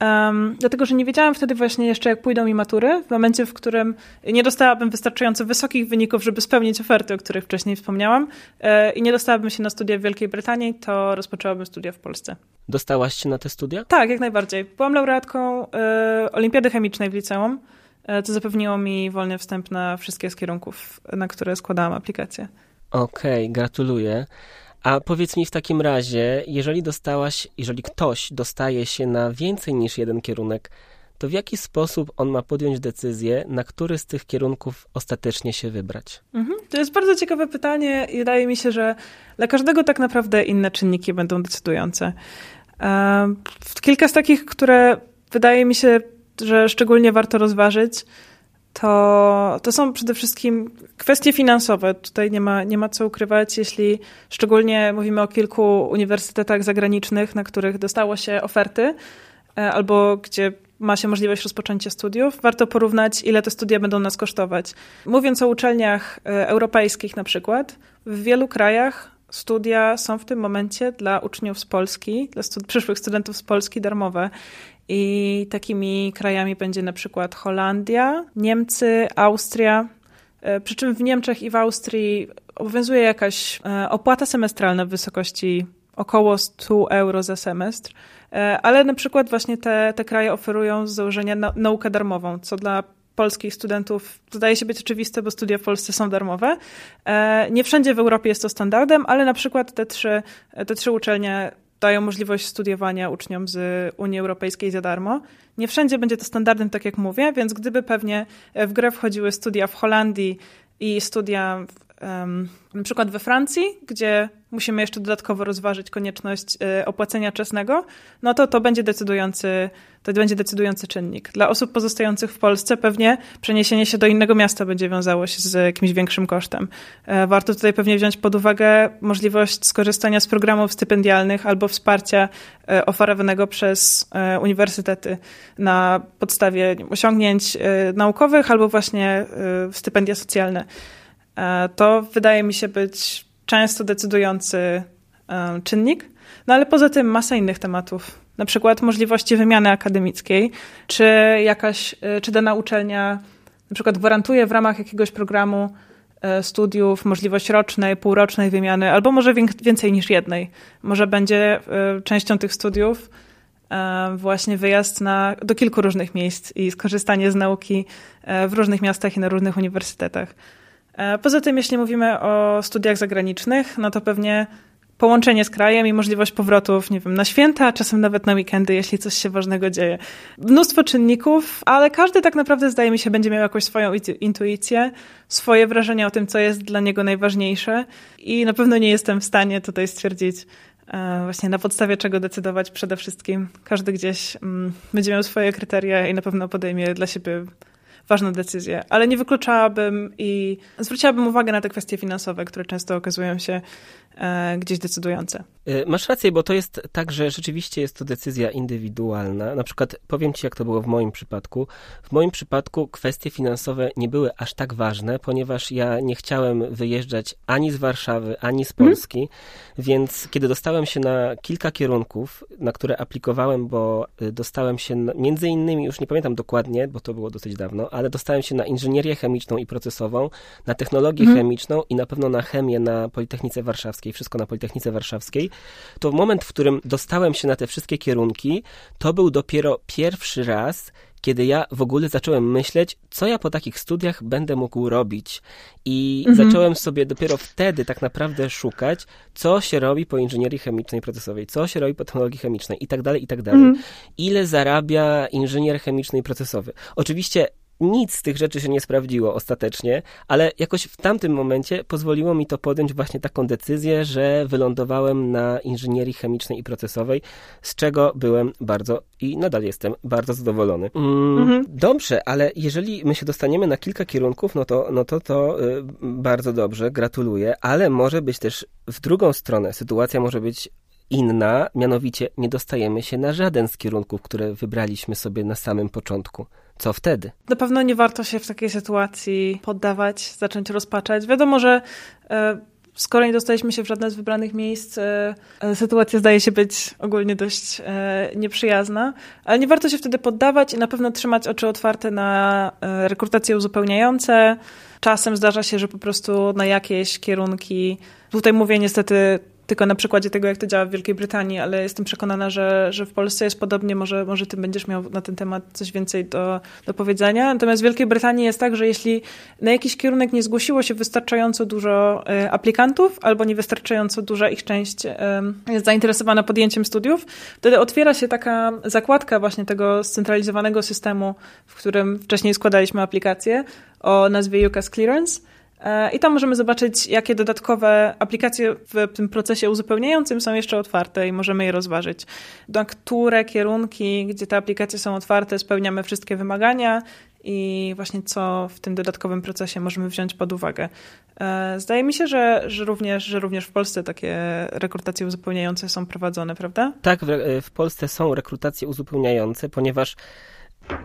Um, dlatego, że nie wiedziałam wtedy właśnie jeszcze, jak pójdą mi matury, w momencie, w którym nie dostałabym wystarczająco wysokich wyników, żeby spełnić oferty, o których wcześniej wspomniałam, e, i nie dostałabym się na studia w Wielkiej Brytanii, to rozpoczęłabym studia w Polsce. Dostałaś się na te studia? Tak, jak najbardziej. Byłam laureatką e, Olimpiady Chemicznej w liceum, e, co zapewniło mi wolny wstęp na wszystkie z kierunków, na które składałam aplikację. Okej, okay, gratuluję. A powiedz mi w takim razie, jeżeli dostałaś, jeżeli ktoś dostaje się na więcej niż jeden kierunek, to w jaki sposób on ma podjąć decyzję, na który z tych kierunków ostatecznie się wybrać? Mhm. To jest bardzo ciekawe pytanie i wydaje mi się, że dla każdego tak naprawdę inne czynniki będą decydujące. Kilka z takich, które wydaje mi się, że szczególnie warto rozważyć, to, to są przede wszystkim kwestie finansowe. Tutaj nie ma, nie ma co ukrywać, jeśli szczególnie mówimy o kilku uniwersytetach zagranicznych, na których dostało się oferty, e, albo gdzie ma się możliwość rozpoczęcia studiów, warto porównać, ile te studia będą nas kosztować. Mówiąc o uczelniach e, europejskich na przykład, w wielu krajach studia są w tym momencie dla uczniów z Polski, dla stud przyszłych studentów z Polski darmowe. I takimi krajami będzie na przykład Holandia, Niemcy, Austria. E, przy czym w Niemczech i w Austrii obowiązuje jakaś e, opłata semestralna w wysokości około 100 euro za semestr, e, ale na przykład właśnie te, te kraje oferują z założenia naukę darmową, co dla polskich studentów zdaje się być oczywiste, bo studia w Polsce są darmowe. Nie wszędzie w Europie jest to standardem, ale na przykład te trzy, te trzy uczelnie dają możliwość studiowania uczniom z Unii Europejskiej za darmo. Nie wszędzie będzie to standardem, tak jak mówię, więc gdyby pewnie w grę wchodziły studia w Holandii i studia um, na przykład we Francji, gdzie musimy jeszcze dodatkowo rozważyć konieczność y, opłacenia czesnego, no to to będzie decydujący, to będzie decydujący czynnik. Dla osób pozostających w Polsce pewnie przeniesienie się do innego miasta będzie wiązało się z jakimś większym kosztem. E, warto tutaj pewnie wziąć pod uwagę możliwość skorzystania z programów stypendialnych albo wsparcia e, oferowanego przez e, uniwersytety na podstawie osiągnięć naukowych albo właśnie stypendia socjalne. To wydaje mi się być często decydujący czynnik. No ale poza tym masa innych tematów. Na przykład możliwości wymiany akademickiej, czy jakaś, e, czy dana uczelnia na przykład gwarantuje w ramach jakiegoś programu e, studiów możliwość rocznej, półrocznej wymiany, albo może więcej niż jednej. Może będzie e, częścią tych studiów właśnie wyjazd na, do kilku różnych miejsc i skorzystanie z nauki w różnych miastach i na różnych uniwersytetach. Poza tym, jeśli mówimy o studiach zagranicznych, no to pewnie połączenie z krajem i możliwość powrotów, nie wiem, na święta, czasem nawet na weekendy, jeśli coś się ważnego dzieje. Mnóstwo czynników, ale każdy tak naprawdę, zdaje mi się, będzie miał jakąś swoją intuicję, swoje wrażenia o tym, co jest dla niego najważniejsze i na pewno nie jestem w stanie tutaj stwierdzić, e, właśnie na podstawie czego decydować przede wszystkim. Każdy gdzieś mm, będzie miał swoje kryteria i na pewno podejmie dla siebie ważne decyzje, ale nie wykluczałabym i zwróciłabym uwagę na te kwestie finansowe, które często okazują się gdzieś decydujące. E, masz rację, bo to jest tak, że rzeczywiście jest to decyzja indywidualna. Na przykład powiem ci, jak to było w moim przypadku. W moim przypadku kwestie finansowe nie były aż tak ważne, ponieważ ja nie chciałem wyjeżdżać ani z Warszawy, ani z Polski, mhm. więc kiedy dostałem się na kilka kierunków, na które aplikowałem, bo y, dostałem się na, między innymi, już nie pamiętam dokładnie, bo to było dosyć dawno, ale dostałem się na inżynierię chemiczną i procesową, na technologię mhm. chemiczną i na pewno na chemię na Politechnice Warszawskiej Warszawskiej, wszystko na Politechnice Warszawskiej, to moment, w którym dostałem się na te wszystkie kierunki, to był dopiero pierwszy raz, kiedy ja w ogóle zacząłem myśleć, co ja po takich studiach będę mógł robić. I mhm. zacząłem sobie dopiero wtedy tak naprawdę szukać, co się robi po inżynierii chemicznej procesowej, co się robi po technologii chemicznej i tak dalej, i tak dalej. Mhm. Ile zarabia inżynier chemiczny i procesowy. Oczywiście nic z tych rzeczy się nie sprawdziło ostatecznie, ale jakoś w tamtym momencie pozwoliło mi to podjąć właśnie taką decyzję, że wylądowałem na inżynierii chemicznej i procesowej, z czego byłem bardzo i nadal jestem bardzo zadowolony. Mm, mhm. Dobrze, ale jeżeli my się dostaniemy na kilka kierunków, no to, no to, to y, bardzo dobrze, gratuluję, ale może być też w drugą stronę. Sytuacja może być inna, mianowicie nie dostajemy się na żaden z kierunków, które wybraliśmy sobie na samym początku. Co wtedy? Na pewno nie warto się w takiej sytuacji poddawać, zacząć rozpaczać. Wiadomo, że e, skoro nie dostaliśmy się w żadne z wybranych miejsc, e, e, sytuacja zdaje się być ogólnie dość nieprzyjazna, ale nie warto się wtedy poddawać i na pewno trzymać oczy otwarte na rekrutacje uzupełniające. Czasem zdarza się, że po prostu na jakieś kierunki, tutaj mówię niestety tylko na przykładzie tego, jak to działa w Wielkiej Brytanii, ale jestem przekonana, że, że w Polsce jest podobnie, może, może ty będziesz miał na ten temat coś więcej do, do powiedzenia. Natomiast w Wielkiej Brytanii jest tak, że jeśli na jakiś kierunek nie zgłosiło się wystarczająco dużo e, aplikantów, albo niewystarczająco duża ich część e, jest zainteresowana podjęciem studiów, wtedy otwiera się taka zakładka właśnie tego scentralizowanego systemu, w którym wcześniej składaliśmy aplikacje o nazwie UCAS Clearance, I tam możemy zobaczyć, jakie dodatkowe aplikacje w tym procesie uzupełniającym są jeszcze otwarte i możemy je rozważyć. Na które kierunki, gdzie te aplikacje są otwarte, spełniamy wszystkie wymagania i właśnie co w tym dodatkowym procesie możemy wziąć pod uwagę. E, zdaje mi się, że, że, również, że również w Polsce takie rekrutacje uzupełniające są prowadzone, prawda? Tak, w, w Polsce są rekrutacje uzupełniające, ponieważ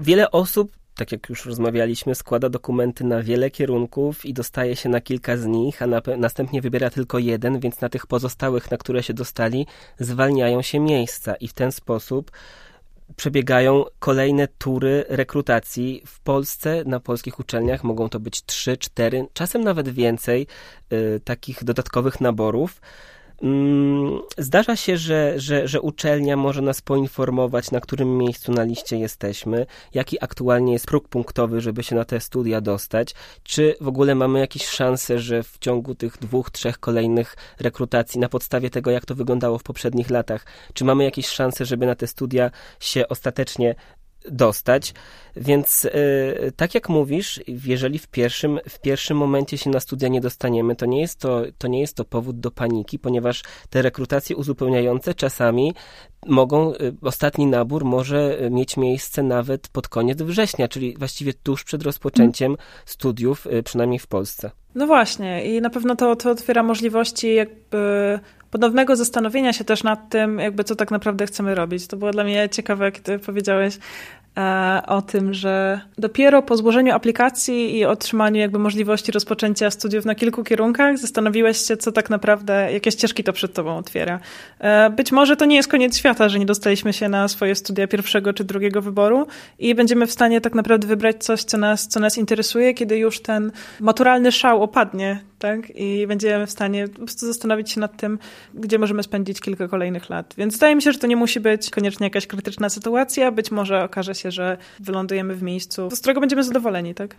wiele osób tak jak już rozmawialiśmy, składa dokumenty na wiele kierunków i dostaje się na kilka z nich, a na, następnie wybiera tylko jeden, więc na tych pozostałych, na które się dostali, zwalniają się miejsca i w ten sposób przebiegają kolejne tury rekrutacji. W Polsce, na polskich uczelniach mogą to być trzy, cztery, czasem nawet więcej y, takich dodatkowych naborów. Mm, zdarza się, że, że, że uczelnia może nas poinformować, na którym miejscu na liście jesteśmy, jaki aktualnie jest próg punktowy, żeby się na te studia dostać, czy w ogóle mamy jakieś szanse, że w ciągu tych dwóch, trzech kolejnych rekrutacji, na podstawie tego, jak to wyglądało w poprzednich latach, czy mamy jakieś szanse, żeby na te studia się ostatecznie dostać. Więc yy, tak jak mówisz, jeżeli w pierwszym, w pierwszym momencie się na studia nie dostaniemy, to nie, jest to, to nie jest to powód do paniki, ponieważ te rekrutacje uzupełniające czasami mogą, yy, ostatni nabór może mieć miejsce nawet pod koniec września, czyli właściwie tuż przed rozpoczęciem studiów, przynajmniej w Polsce. No właśnie i na pewno to, to otwiera możliwości jakby ponownego zastanowienia się też nad tym, jakby co tak naprawdę chcemy robić. To było dla mnie ciekawe, kiedy powiedziałeś e, o tym, że dopiero po złożeniu aplikacji i otrzymaniu jakby możliwości rozpoczęcia studiów na kilku kierunkach zastanowiłeś się, co tak naprawdę, jakie ścieżki to przed tobą otwiera. E, być może to nie jest koniec świata, że nie dostaliśmy się na swoje studia pierwszego czy drugiego wyboru i będziemy w stanie tak naprawdę wybrać coś, co nas, co nas interesuje, kiedy już ten maturalny szał opadnie tak? I będziemy w stanie po prostu zastanowić się nad tym, gdzie możemy spędzić kilka kolejnych lat. Więc wydaje mi się, że to nie musi być koniecznie jakaś krytyczna sytuacja. Być może okaże się, że wylądujemy w miejscu, z którego będziemy zadowoleni, tak?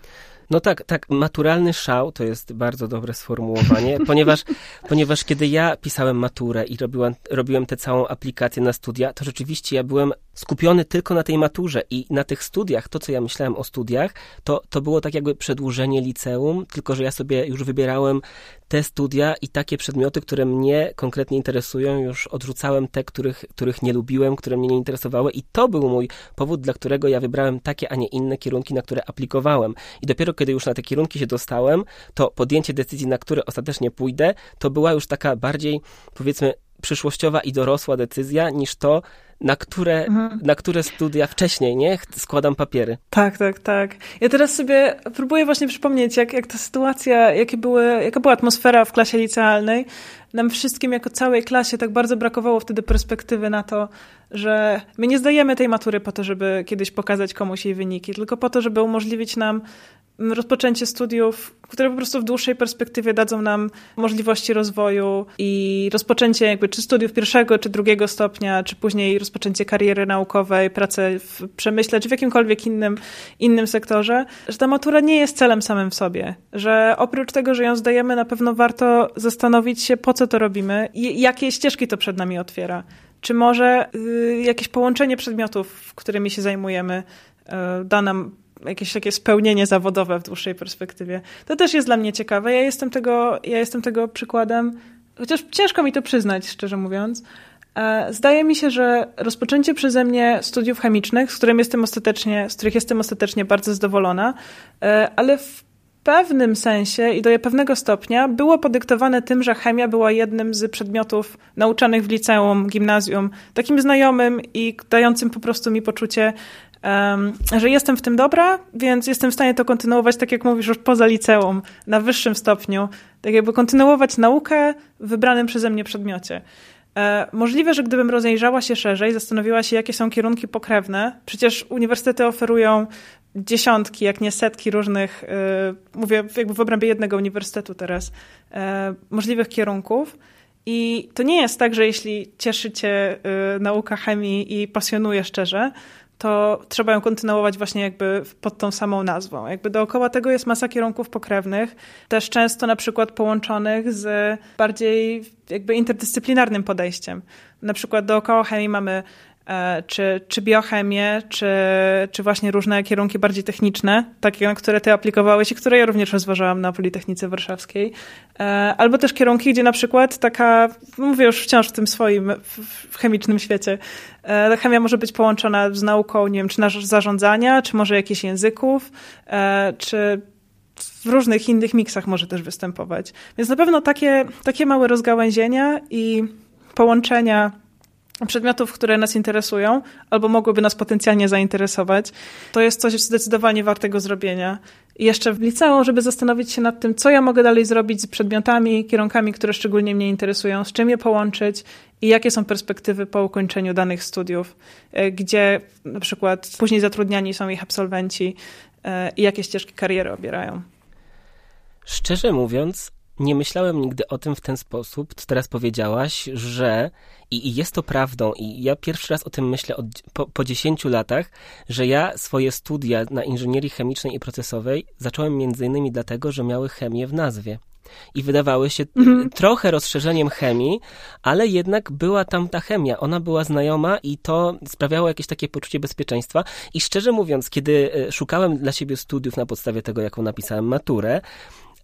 No tak, tak, maturalny szał to jest bardzo dobre sformułowanie, *laughs* ponieważ, ponieważ kiedy ja pisałem maturę i robiłem, robiłem tę całą aplikację na studia, to rzeczywiście ja byłem skupiony tylko na tej maturze i na tych studiach, to co ja myślałem o studiach, to, to było tak jakby przedłużenie liceum, tylko że ja sobie już wybierałem te studia i takie przedmioty, które mnie konkretnie interesują, już odrzucałem te, których, których nie lubiłem, które mnie nie interesowały i to był mój powód, dla którego ja wybrałem takie, a nie inne kierunki, na które aplikowałem. I dopiero kiedy już na te kierunki się dostałem, to podjęcie decyzji, na które ostatecznie pójdę, to była już taka bardziej, powiedzmy, przyszłościowa i dorosła decyzja niż to, na które, mhm. na które studia wcześniej, nie? Składam papiery. Tak, tak, tak. Ja teraz sobie próbuję właśnie przypomnieć, jak, jak ta sytuacja, jakie były, jaka była atmosfera w klasie licealnej. Nam wszystkim, jako całej klasie, tak bardzo brakowało wtedy perspektywy na to, że my nie zdajemy tej matury po to, żeby kiedyś pokazać komuś jej wyniki, tylko po to, żeby umożliwić nam rozpoczęcie studiów, które po prostu w dłuższej perspektywie dadzą nam możliwości rozwoju i rozpoczęcie jakby czy studiów pierwszego, czy drugiego stopnia, czy później rozpoczęcie kariery naukowej, pracę w przemyśle, czy w jakimkolwiek innym, innym sektorze, że ta matura nie jest celem samym w sobie, że oprócz tego, że ją zdajemy, na pewno warto zastanowić się, po co to robimy i jakie ścieżki to przed nami otwiera. Czy może y, jakieś połączenie przedmiotów, którymi się zajmujemy, y, da nam jakieś takie spełnienie zawodowe w dłuższej perspektywie. To też jest dla mnie ciekawe. Ja jestem tego, ja jestem tego przykładem, chociaż ciężko mi to przyznać, szczerze mówiąc. E, zdaje mi się, że rozpoczęcie przeze mnie studiów chemicznych, z, którym jestem ostatecznie, z których jestem ostatecznie bardzo zadowolona, e, ale w pewnym sensie i do pewnego stopnia było podyktowane tym, że chemia była jednym z przedmiotów nauczanych w liceum, gimnazjum, takim znajomym i dającym po prostu mi poczucie, że jestem w tym dobra, więc jestem w stanie to kontynuować, tak jak mówisz, już poza liceum, na wyższym stopniu. Tak jakby kontynuować naukę w wybranym przeze mnie przedmiocie. E, możliwe, że gdybym rozejrzała się szerzej, zastanowiła się, jakie są kierunki pokrewne. Przecież uniwersytety oferują dziesiątki, jak nie setki różnych, e, mówię jakby w obrębie jednego uniwersytetu teraz, e, możliwych kierunków. I to nie jest tak, że jeśli cieszy cię nauka chemii i pasjonuje szczerze, to trzeba ją kontynuować właśnie jakby pod tą samą nazwą. Jakby dookoła tego jest masa kierunków pokrewnych, też często na przykład połączonych z bardziej jakby interdyscyplinarnym podejściem. Na przykład dookoła chemii mamy czy, czy biochemię, czy, czy właśnie różne kierunki bardziej techniczne, takie, na które ty aplikowałeś i które ja również rozważałam na Politechnice Warszawskiej. E, albo też kierunki, gdzie na przykład taka, mówię już wciąż w tym swoim w chemicznym świecie, e, chemia może być połączona z nauką, nie wiem, czy zarządzania, czy może jakichś języków, czy w różnych innych miksach może też występować. Więc na pewno takie, takie małe rozgałęzienia i połączenia przedmiotów, które nas interesują albo mogłyby nas potencjalnie zainteresować, to jest coś zdecydowanie wartego zrobienia. I jeszcze w liceum, żeby zastanowić się nad tym, co ja mogę dalej zrobić z przedmiotami, kierunkami, które szczególnie mnie interesują, z czym je połączyć i jakie są perspektywy po ukończeniu danych studiów, e, gdzie na przykład później zatrudniani są ich absolwenci e, i jakie ścieżki kariery obierają. Szczerze mówiąc, nie myślałem nigdy o tym w ten sposób, co teraz powiedziałaś, że i, i jest to prawdą i ja pierwszy raz o tym myślę od, po, po 10 latach, że ja swoje studia na inżynierii chemicznej i procesowej zacząłem między innymi dlatego, że miały chemię w nazwie i wydawały się mhm. trochę rozszerzeniem chemii, ale jednak była tam ta chemia. Ona była znajoma i to sprawiało jakieś takie poczucie bezpieczeństwa. I szczerze mówiąc, kiedy e, szukałem dla siebie studiów na podstawie tego, jaką napisałem maturę,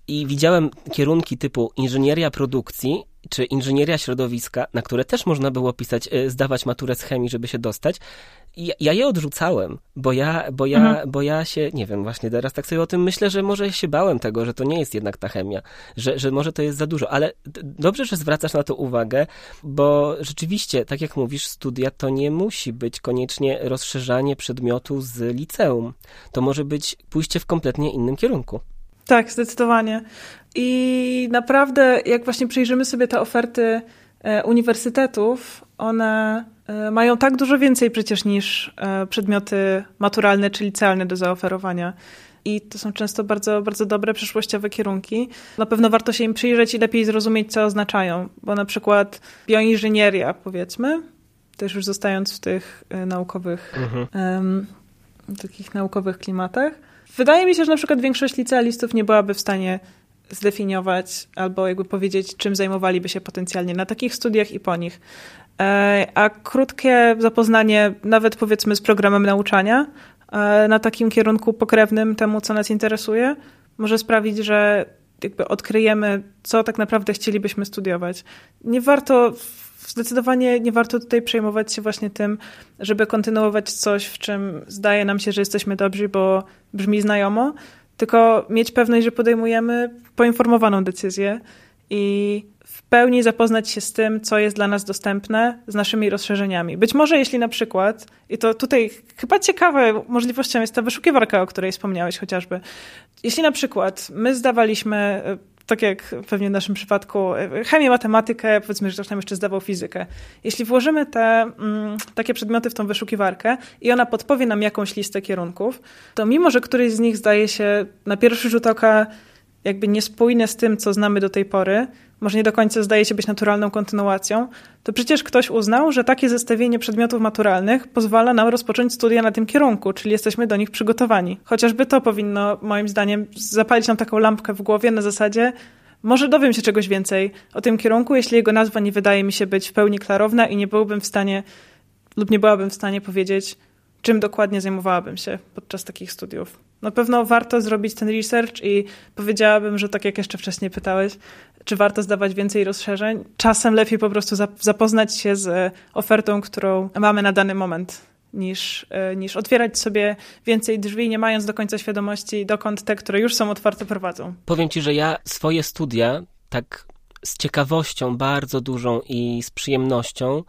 i widziałem kierunki typu inżynieria produkcji czy inżynieria środowiska, na które też można było pisać, e, zdawać maturę z chemii, żeby się dostać. Ja, ja je odrzucałem, bo ja, bo, ja, mhm. bo ja się, nie wiem, właśnie teraz tak sobie o tym myślę, że może się bałem tego, że to nie jest jednak ta chemia, że, że może to jest za dużo, ale dobrze, że zwracasz na to uwagę, bo rzeczywiście, tak jak mówisz, studia to nie musi być koniecznie rozszerzanie przedmiotu z liceum. To może być pójście w kompletnie innym kierunku. Tak, zdecydowanie. I naprawdę, jak właśnie przyjrzymy sobie te oferty e, uniwersytetów, one e, mają tak dużo więcej przecież niż e, przedmioty maturalne czy licealne do zaoferowania. i to są często bardzo, bardzo dobre, przyszłościowe kierunki. Na pewno warto się im przyjrzeć i lepiej zrozumieć, co oznaczają, bo na przykład bioinżynieria, powiedzmy, też już zostając w tych naukowych, mhm. um, takich naukowych klimatach. Wydaje mi się, że na przykład większość licealistów nie byłaby w stanie zdefiniować albo jakby powiedzieć, czym zajmowaliby się potencjalnie na takich studiach i po nich. E, a krótkie zapoznanie, nawet powiedzmy z programem nauczania, e, na takim kierunku pokrewnym temu, co nas interesuje, może sprawić, że jakby odkryjemy, co tak naprawdę chcielibyśmy studiować. Nie warto, zdecydowanie nie warto tutaj przejmować się właśnie tym, żeby kontynuować coś, w czym zdaje nam się, że jesteśmy dobrzy, bo brzmi znajomo, tylko mieć pewność, że podejmujemy poinformowaną decyzję i w pełni zapoznać się z tym, co jest dla nas dostępne, z naszymi rozszerzeniami. Być może jeśli na przykład, i to tutaj chyba ciekawe możliwością jest ta wyszukiwarka, o której wspomniałeś chociażby. Jeśli na przykład my zdawaliśmy tak jak pewnie w naszym przypadku, e, chemię, matematykę, powiedzmy, że ktoś tam jeszcze zdawał fizykę. Jeśli włożymy te mm, takie przedmioty w tą wyszukiwarkę i ona podpowie nam jakąś listę kierunków, to mimo, że któryś z nich zdaje się na pierwszy rzut oka jakby niespójne z tym, co znamy do tej pory, może nie do końca zdaje się być naturalną kontynuacją, to przecież ktoś uznał, że takie zestawienie przedmiotów maturalnych pozwala nam rozpocząć studia na tym kierunku, czyli jesteśmy do nich przygotowani. Chociażby to powinno, moim zdaniem, zapalić nam taką lampkę w głowie na zasadzie, może dowiem się czegoś więcej o tym kierunku, jeśli jego nazwa nie wydaje mi się być w pełni klarowna i nie byłbym w stanie, lub nie byłabym w stanie powiedzieć, czym dokładnie zajmowałabym się podczas takich studiów. Na pewno warto zrobić ten research i powiedziałabym, że tak jak jeszcze wcześniej pytałeś, czy warto zdawać więcej rozszerzeń, czasem lepiej po prostu zapoznać się z ofertą, którą mamy na dany moment niż, e, niż otwierać sobie więcej drzwi, nie mając do końca świadomości, dokąd te, które już są otwarte, prowadzą. Powiem ci, że ja swoje studia tak z ciekawością bardzo dużą i z przyjemnością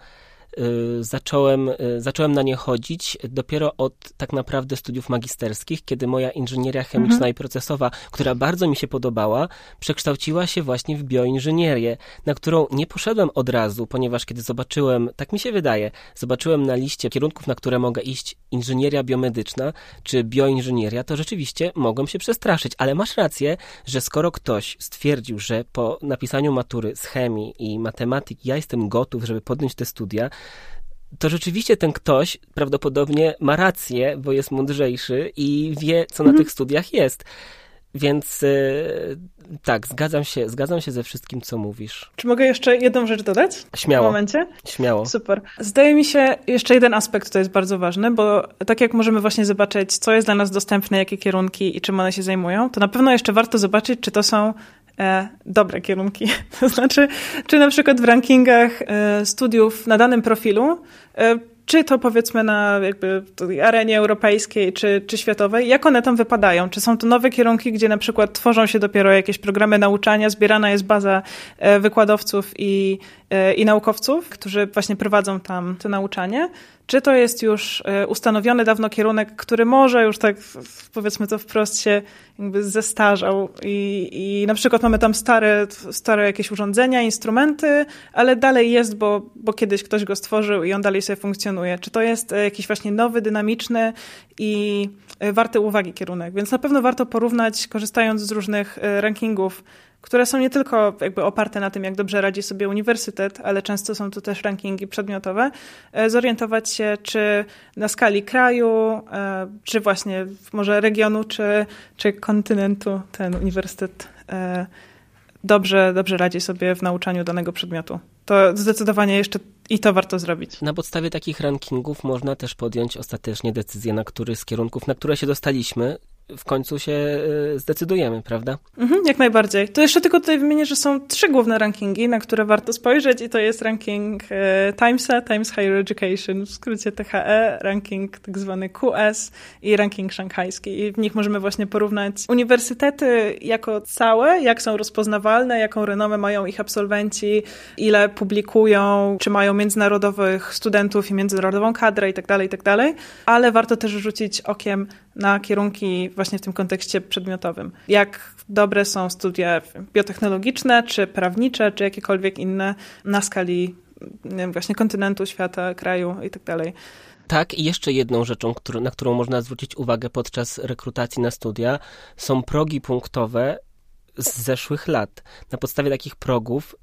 zacząłem, y, zacząłem na nie chodzić dopiero od tak naprawdę studiów magisterskich, kiedy moja inżynieria chemiczna mhm. i procesowa, która bardzo mi się podobała, przekształciła się właśnie w bioinżynierię, na którą nie poszedłem od razu, ponieważ kiedy zobaczyłem, tak mi się wydaje, zobaczyłem na liście kierunków, na które mogę iść inżynieria biomedyczna czy bioinżynieria, to rzeczywiście mogłem się przestraszyć, ale masz rację, że skoro ktoś stwierdził, że po napisaniu matury z chemii i matematyki ja jestem gotów, żeby podjąć te studia, to rzeczywiście ten ktoś prawdopodobnie ma rację, bo jest mądrzejszy i wie, co na mhm. tych studiach jest. Więc yy, tak, zgadzam się, zgadzam się ze wszystkim, co mówisz. Czy mogę jeszcze jedną rzecz dodać? Śmiało. W momencie? Śmiało. Super. Zdaje mi się, jeszcze jeden aspekt to jest bardzo ważny, bo tak jak możemy właśnie zobaczyć, co jest dla nas dostępne, jakie kierunki i czym one się zajmują, to na pewno jeszcze warto zobaczyć, czy to są dobre kierunki. *laughs* To znaczy, czy na przykład w rankingach e, studiów na danym profilu, e, czy to powiedzmy na jakby arenie europejskiej czy, czy światowej, jak one tam wypadają? Czy są to nowe kierunki, gdzie na przykład tworzą się dopiero jakieś programy nauczania, zbierana jest baza e, wykładowców i, e, i naukowców, którzy właśnie prowadzą tam to nauczanie? Czy to jest już e, ustanowiony dawno kierunek, który może już tak, powiedzmy to wprost, się jakby zestarzał i, i na przykład mamy tam stare, stare jakieś urządzenia, instrumenty, ale dalej jest, bo, bo kiedyś ktoś go stworzył i on dalej sobie funkcjonuje. Czy to jest e, jakiś właśnie nowy, dynamiczny i e, warty uwagi kierunek? Więc na pewno warto porównać, korzystając z różnych rankingów, które są nie tylko jakby oparte na tym, jak dobrze radzi sobie uniwersytet, ale często są to też rankingi przedmiotowe, e, zorientować się, czy na skali kraju, e, czy właśnie może regionu, czy, czy kontynentu ten uniwersytet e, dobrze, dobrze radzi sobie w nauczaniu danego przedmiotu. To zdecydowanie jeszcze i to warto zrobić. Na podstawie takich rankingów można też podjąć ostatecznie decyzję, na który z kierunków, na które się dostaliśmy, w końcu się e, zdecydujemy, prawda? Mhm, jak najbardziej. To jeszcze tylko tutaj wymienię, że są trzy główne rankingi, na które warto spojrzeć i to jest ranking e, Timesa, Times Higher Education, w skrócie THE, ranking tak zwany QS i ranking szanghajski. I w nich możemy właśnie porównać uniwersytety jako całe, jak są rozpoznawalne, jaką renomę mają ich absolwenci, ile publikują, czy mają międzynarodowych studentów i międzynarodową kadrę i tak dalej, i tak. Ale warto też rzucić okiem na kierunki właśnie w tym kontekście przedmiotowym. Jak dobre są studia biotechnologiczne, czy prawnicze, czy jakiekolwiek inne na skali wiem, właśnie kontynentu, świata, kraju i tak. Tak, i jeszcze jedną rzeczą, na którą można zwrócić uwagę podczas rekrutacji na studia, są progi punktowe z zeszłych lat. Na podstawie takich progów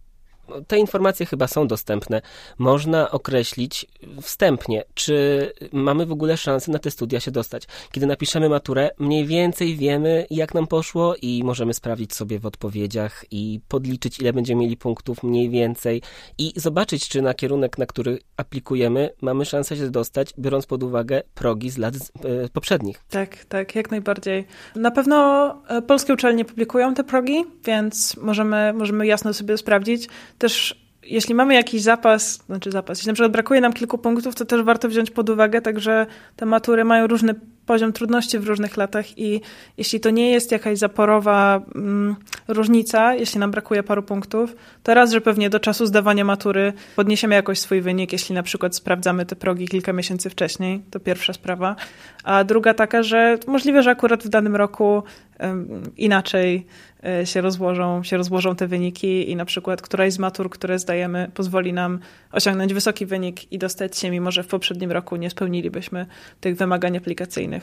te informacje chyba są dostępne. Można określić wstępnie, czy mamy w ogóle szansę na te studia się dostać. Kiedy napiszemy maturę, mniej więcej wiemy, jak nam poszło i możemy sprawdzić sobie w odpowiedziach i podliczyć, ile będziemy mieli punktów mniej więcej i zobaczyć, czy na kierunek, na który aplikujemy, mamy szansę się dostać, biorąc pod uwagę progi z lat e, poprzednich. Tak, tak, jak najbardziej. Na pewno e, polskie uczelnie publikują te progi, więc możemy, możemy jasno sobie sprawdzić, też jeśli mamy jakiś zapas, znaczy zapas, jeśli na przykład brakuje nam kilku punktów, to też warto wziąć pod uwagę, także te matury mają różny poziom trudności w różnych latach i jeśli to nie jest jakaś zaporowa mm, różnica, jeśli nam brakuje paru punktów, to raz, że pewnie do czasu zdawania matury podniesiemy jakoś swój wynik, jeśli na przykład sprawdzamy te progi kilka miesięcy wcześniej, to pierwsza sprawa. A druga taka, że możliwe, że akurat w danym roku inaczej e, się rozłożą, się rozłożą te wyniki i na przykład któraś z matur, które zdajemy, pozwoli nam osiągnąć wysoki wynik i dostać się, mimo że w poprzednim roku nie spełnilibyśmy tych wymagań aplikacyjnych.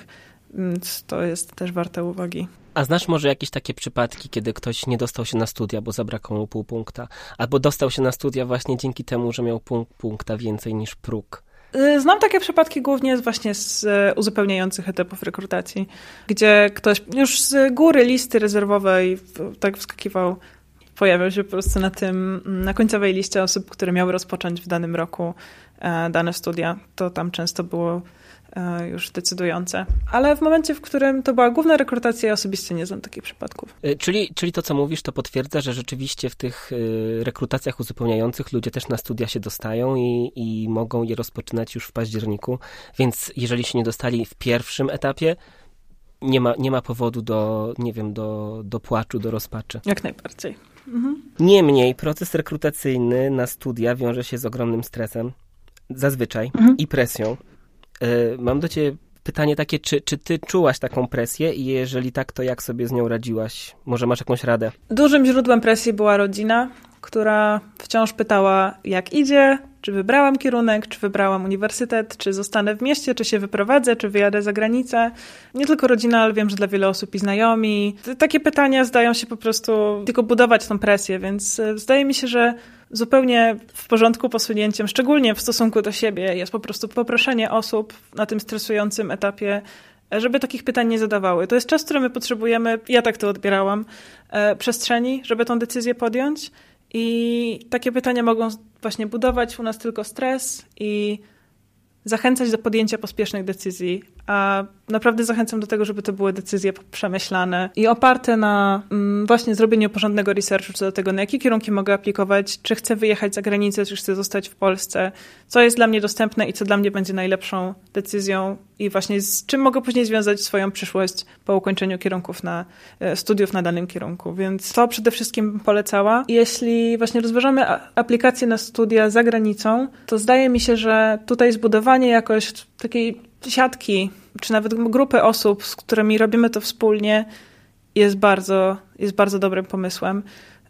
Więc to jest też warte uwagi. A znasz może jakieś takie przypadki, kiedy ktoś nie dostał się na studia, bo zabrakło mu pół punkta, albo dostał się na studia właśnie dzięki temu, że miał punkt, punkta więcej niż próg? Y, znam takie przypadki głównie właśnie z e, uzupełniających etapów rekrutacji, gdzie ktoś już z góry listy rezerwowej tak wskakiwał, pojawiał się po prostu na tym, na końcowej liście osób, które miały rozpocząć w danym roku e, dane studia. To tam często było już decydujące. Ale w momencie, w którym to była główna rekrutacja, ja osobiście nie znam takich przypadków. E, czyli, czyli to, co mówisz, to potwierdza, że rzeczywiście w tych e, rekrutacjach uzupełniających ludzie też na studia się dostają i, i mogą je rozpoczynać już w październiku. Więc jeżeli się nie dostali w pierwszym etapie, nie ma, nie ma powodu do, nie wiem, do, do płaczu, do rozpaczy. Jak najbardziej. Mhm. Niemniej proces rekrutacyjny na studia wiąże się z ogromnym stresem, zazwyczaj, mhm. i presją. E, mam do ciebie pytanie takie, czy, czy ty czułaś taką presję i jeżeli tak, to jak sobie z nią radziłaś? Może masz jakąś radę? Dużym źródłem presji była rodzina, która wciąż pytała, jak idzie, czy wybrałam kierunek, czy wybrałam uniwersytet, czy zostanę w mieście, czy się wyprowadzę, czy wyjadę za granicę. Nie tylko rodzina, ale wiem, że dla wielu osób i znajomi. Takie pytania zdają się po prostu tylko budować tą presję, więc e, zdaje mi się, że zupełnie w porządku posunięciem, szczególnie w stosunku do siebie, jest po prostu poproszenie osób na tym stresującym etapie, żeby takich pytań nie zadawały. To jest czas, który my potrzebujemy, ja tak to odbierałam, e, przestrzeni, żeby tą decyzję podjąć. I takie pytania mogą właśnie budować u nas tylko stres i zachęcać do podjęcia pospiesznych decyzji, a naprawdę zachęcam do tego, żeby to były decyzje przemyślane i oparte na mm, właśnie zrobieniu porządnego researchu co do tego, na jakie kierunki mogę aplikować, czy chcę wyjechać za granicę, czy chcę zostać w Polsce, co jest dla mnie dostępne i co dla mnie będzie najlepszą decyzją i właśnie z czym mogę później związać swoją przyszłość po ukończeniu kierunków na e, studiów na danym kierunku. Więc to przede wszystkim polecała. Jeśli właśnie rozważamy aplikacje na studia za granicą, to zdaje mi się, że tutaj zbudowanie jakoś takiej siatki, czy nawet grupy osób, z którymi robimy to wspólnie, jest bardzo, jest bardzo dobrym pomysłem.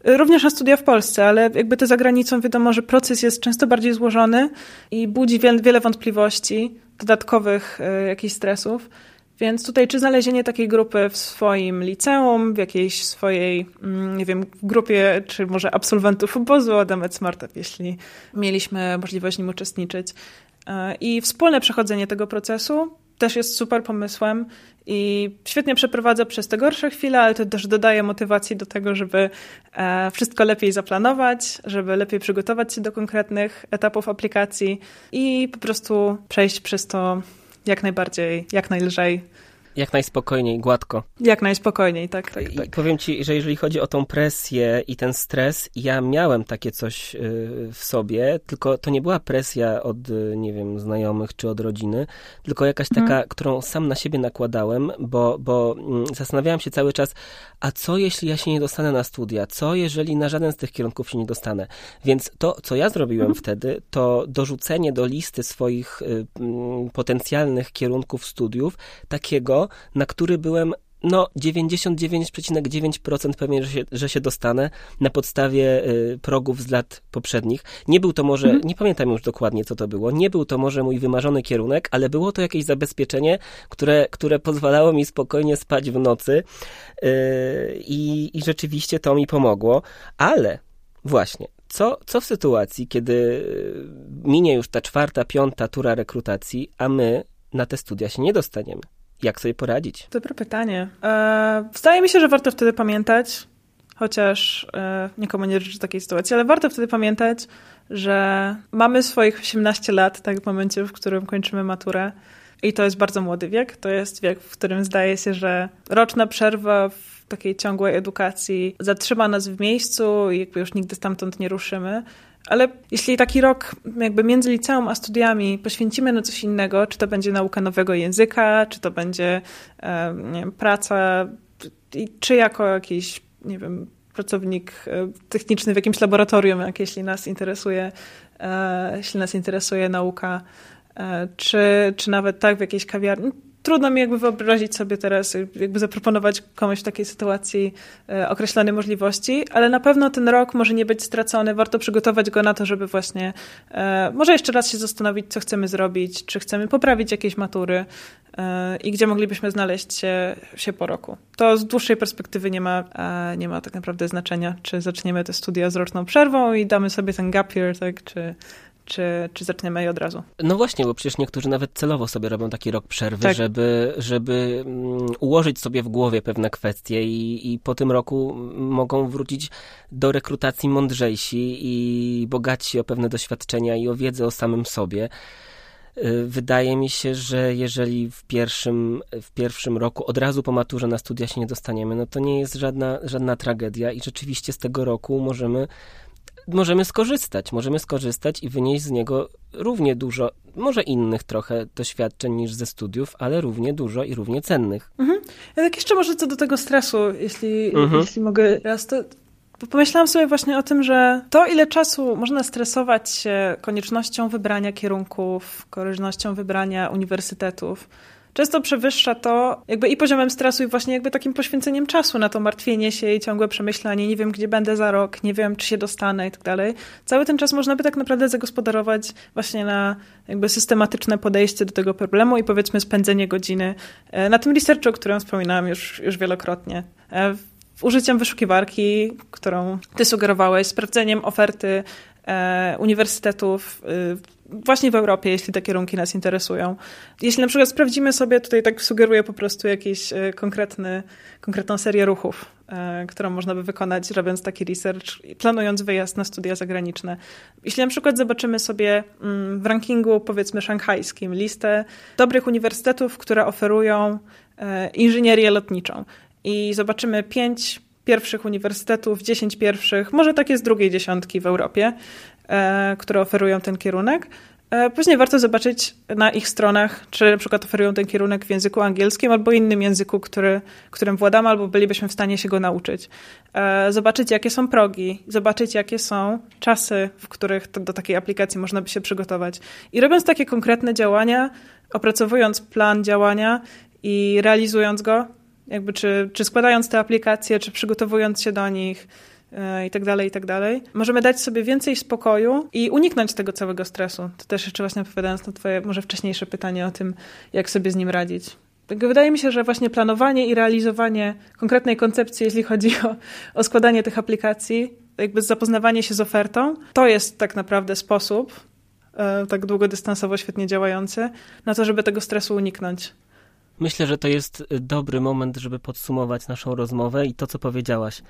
Również na studia w Polsce, ale jakby to za granicą wiadomo, że proces jest często bardziej złożony i budzi wiele, wątpliwości, dodatkowych y, jakichś stresów. Więc tutaj czy znalezienie takiej grupy w swoim liceum, w jakiejś swojej, mm, nie wiem, grupie, czy może absolwentów obozu Adamet Smartup, jeśli mieliśmy możliwość nim uczestniczyć, E, I wspólne przechodzenie tego procesu też jest super pomysłem i świetnie przeprowadza przez te gorsze chwile, ale to też dodaje motywacji do tego, żeby e, wszystko lepiej zaplanować, żeby lepiej przygotować się do konkretnych etapów aplikacji i po prostu przejść przez to jak najbardziej, jak najlżej jak najspokojniej, gładko. Jak najspokojniej, tak, tak, tak. I powiem ci, że jeżeli chodzi o tą presję i ten stres, ja miałem takie coś y, w sobie, tylko to nie była presja od, y, nie wiem, znajomych czy od rodziny, tylko jakaś taka, hmm. którą sam na siebie nakładałem, bo, bo mm, zastanawiałem się cały czas, a co jeśli ja się nie dostanę na studia? Co jeżeli na żaden z tych kierunków się nie dostanę? Więc to, co ja zrobiłem hmm. wtedy, to dorzucenie do listy swoich y, potencjalnych kierunków studiów takiego, na który byłem no 99,9% pewnie, że się, że się dostanę na podstawie y, progów z lat poprzednich. Nie był to może, mhm. nie pamiętam już dokładnie co to było, nie był to może mój wymarzony kierunek, ale było to jakieś zabezpieczenie, które, które pozwalało mi spokojnie spać w nocy y, i, i rzeczywiście to mi pomogło, ale właśnie, co, co w sytuacji, kiedy minie już ta czwarta, piąta tura rekrutacji, a my na te studia się nie dostaniemy? Jak sobie poradzić? Dobre pytanie. E, wydaje mi się, że warto wtedy pamiętać, chociaż e, nikomu nie życzę takiej sytuacji, ale warto wtedy pamiętać, że mamy swoich 18 lat, tak w momencie, w którym kończymy maturę. I to jest bardzo młody wiek. To jest wiek, w którym zdaje się, że roczna przerwa w takiej ciągłej edukacji zatrzyma nas w miejscu i jakby już nigdy stamtąd nie ruszymy. Ale jeśli taki rok jakby między liceum a studiami poświęcimy na coś innego, czy to będzie nauka nowego języka, czy to będzie nie wiem, praca, czy jako jakiś, nie wiem, pracownik e, techniczny w jakimś laboratorium, jak jeśli nas interesuje, e, jeśli nas interesuje nauka, e, czy, czy nawet tak w jakiejś kawiarni, trudno mi jakby wyobrazić sobie teraz, jakby zaproponować komuś w takiej sytuacji e, określone możliwości, ale na pewno ten rok może nie być stracony. Warto przygotować go na to, żeby właśnie e, może jeszcze raz się zastanowić, co chcemy zrobić, czy chcemy poprawić jakieś matury e, i gdzie moglibyśmy znaleźć się, się po roku. To z dłuższej perspektywy nie ma, nie ma tak naprawdę znaczenia, czy zaczniemy te studia z roczną przerwą i damy sobie ten gap year, tak, czy czy, czy zaczniemy je od razu? No właśnie, bo przecież niektórzy nawet celowo sobie robią taki rok przerwy, tak. żeby, żeby mm, ułożyć sobie w głowie pewne kwestie i, i po tym roku mogą wrócić do rekrutacji mądrzejsi i bogatsi o pewne doświadczenia i o wiedzę o samym sobie. Y, wydaje mi się, że jeżeli w pierwszym, w pierwszym roku, od razu po maturze na studia się nie dostaniemy, no to nie jest żadna, żadna tragedia i rzeczywiście z tego roku możemy możemy skorzystać. Możemy skorzystać i wynieść z niego równie dużo, może innych trochę doświadczeń niż ze studiów, ale równie dużo i równie cennych. Mhm. Ja tak jeszcze może co do tego stresu, jeśli, mhm. jeśli mogę raz to... Pomyślałam sobie właśnie o tym, że to, ile czasu można stresować się koniecznością wybrania kierunków, koniecznością wybrania uniwersytetów, często przewyższa to jakby i poziomem stresu i właśnie jakby takim poświęceniem czasu na to martwienie się i ciągłe przemyślanie, nie wiem gdzie będę za rok, nie wiem czy się dostanę i tak dalej. Cały ten czas można by tak naprawdę zagospodarować właśnie na jakby systematyczne podejście do tego problemu i powiedzmy spędzenie godziny e, na tym researchu, o którym wspominałam już, już wielokrotnie e, użyciem wyszukiwarki, którą ty sugerowałeś, sprawdzeniem oferty e, uniwersytetów e, właśnie w Europie, jeśli te kierunki nas interesują. Jeśli na przykład sprawdzimy sobie, tutaj tak sugeruję po prostu jakiś e, konkretny, konkretną serię ruchów, e, którą można by wykonać, robiąc taki research, planując wyjazd na studia zagraniczne. Jeśli na przykład zobaczymy sobie mm, w rankingu, powiedzmy szanghajskim, listę dobrych uniwersytetów, które oferują e, inżynierię lotniczą i zobaczymy pięć pierwszych uniwersytetów, dziesięć pierwszych, może takie z drugiej dziesiątki w Europie, które oferują ten kierunek. E, później warto zobaczyć na ich stronach, czy na przykład oferują ten kierunek w języku angielskim albo innym języku, który, którym władamy, albo bylibyśmy w stanie się go nauczyć. E, zobaczyć, jakie są progi, zobaczyć, jakie są czasy, w których do takiej aplikacji można by się przygotować. I robiąc takie konkretne działania, opracowując plan działania i realizując go, jakby czy, czy składając te aplikacje, czy przygotowując się do nich, E, i tak dalej, i tak dalej. Możemy dać sobie więcej spokoju i uniknąć tego całego stresu. To też jeszcze właśnie odpowiadając na twoje może wcześniejsze pytanie o tym, jak sobie z nim radzić. Wydaje mi się, że właśnie planowanie i realizowanie konkretnej koncepcji, jeśli chodzi o, o składanie tych aplikacji, jakby zapoznawanie się z ofertą, to jest tak naprawdę sposób, e, tak długodystansowo świetnie działający, na to, żeby tego stresu uniknąć. Myślę, że to jest dobry moment, żeby podsumować naszą rozmowę i to, co powiedziałaś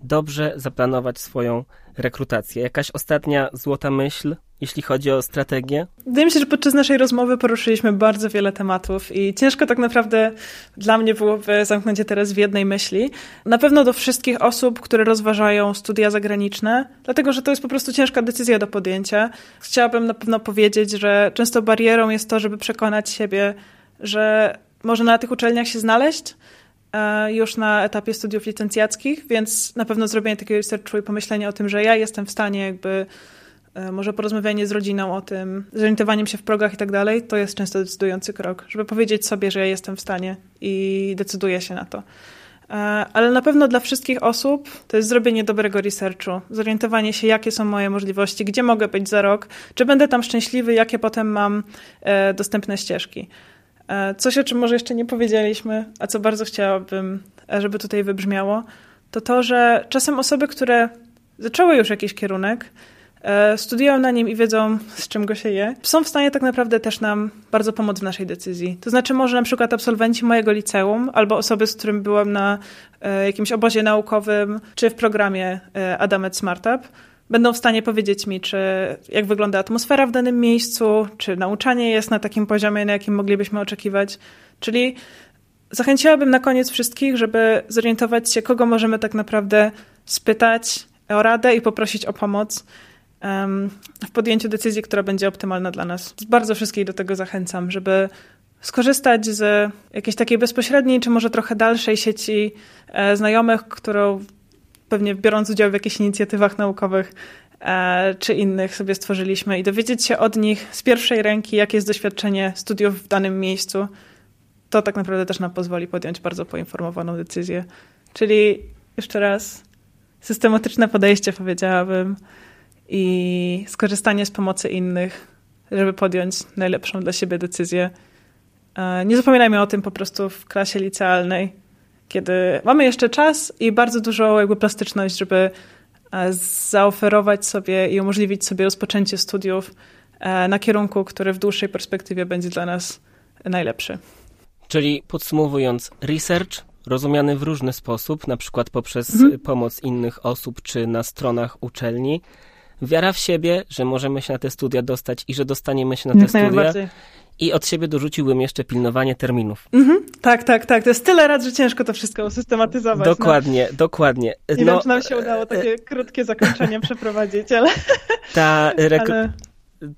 dobrze zaplanować swoją rekrutację. Jakaś ostatnia złota myśl, jeśli chodzi o strategię? Wydaje mi się, że podczas naszej rozmowy poruszyliśmy bardzo wiele tematów i ciężko tak naprawdę dla mnie byłoby zamknąć je teraz w jednej myśli. Na pewno do wszystkich osób, które rozważają studia zagraniczne, dlatego że to jest po prostu ciężka decyzja do podjęcia. Chciałabym na pewno powiedzieć, że często barierą jest to, żeby przekonać siebie, że może na tych uczelniach się znaleźć, już na etapie studiów licencjackich, więc na pewno zrobienie takiego researchu i pomyślenie o tym, że ja jestem w stanie jakby e, może porozmawianie z rodziną o tym, zorientowaniem się w progach i tak dalej, to jest często decydujący krok, żeby powiedzieć sobie, że ja jestem w stanie i decyduję się na to. E, ale na pewno dla wszystkich osób to jest zrobienie dobrego researchu, zorientowanie się, jakie są moje możliwości, gdzie mogę być za rok, czy będę tam szczęśliwy, jakie potem mam e, dostępne ścieżki. E, coś, o czym może jeszcze nie powiedzieliśmy, a co bardzo chciałabym, żeby tutaj wybrzmiało, to to, że czasem osoby, które zaczęły już jakiś kierunek, E, studiują na nim i wiedzą, z czym go się je, są w stanie tak naprawdę też nam bardzo pomóc w naszej decyzji. To znaczy, może na przykład absolwenci mojego liceum albo osoby, z którym byłem na e, jakimś obozie naukowym czy w programie e, Adamet Smartup, będą w stanie powiedzieć mi, czy jak wygląda atmosfera w danym miejscu, czy nauczanie jest na takim poziomie, na jakim moglibyśmy oczekiwać. Czyli zachęciłabym na koniec wszystkich, żeby zorientować się, kogo możemy tak naprawdę spytać o radę i poprosić o pomoc w podjęciu decyzji, która będzie optymalna dla nas. Bardzo wszystkich do tego zachęcam, żeby skorzystać z jakiejś takiej bezpośredniej, czy może trochę dalszej sieci e, znajomych, którą pewnie biorąc udział w jakichś inicjatywach naukowych e, czy innych sobie stworzyliśmy i dowiedzieć się od nich z pierwszej ręki, jakie jest doświadczenie studiów w danym miejscu, to tak naprawdę też nam pozwoli podjąć bardzo poinformowaną decyzję. Czyli jeszcze raz, systematyczne podejście powiedziałabym, i skorzystanie z pomocy innych, żeby podjąć najlepszą dla siebie decyzję. E, nie zapominajmy o tym po prostu w klasie licealnej, kiedy mamy jeszcze czas i bardzo dużą jakby plastyczność, żeby e, zaoferować sobie i umożliwić sobie rozpoczęcie studiów e, na kierunku, który w dłuższej perspektywie będzie dla nas najlepszy. Czyli podsumowując, research rozumiany w różny sposób, na przykład poprzez mhm. pomoc innych osób czy na stronach uczelni, wiara w siebie, że możemy się na te studia dostać i że dostaniemy się na te studia. I od siebie dorzuciłbym jeszcze pilnowanie terminów. Mhm. Tak, tak, tak. To jest tyle rad, że ciężko to wszystko usystematyzować. Dokładnie, no. dokładnie. Nie no, wiem, czy nam się udało takie e, krótkie zakończenie *laughs* przeprowadzić, ale... Ta rek- ale...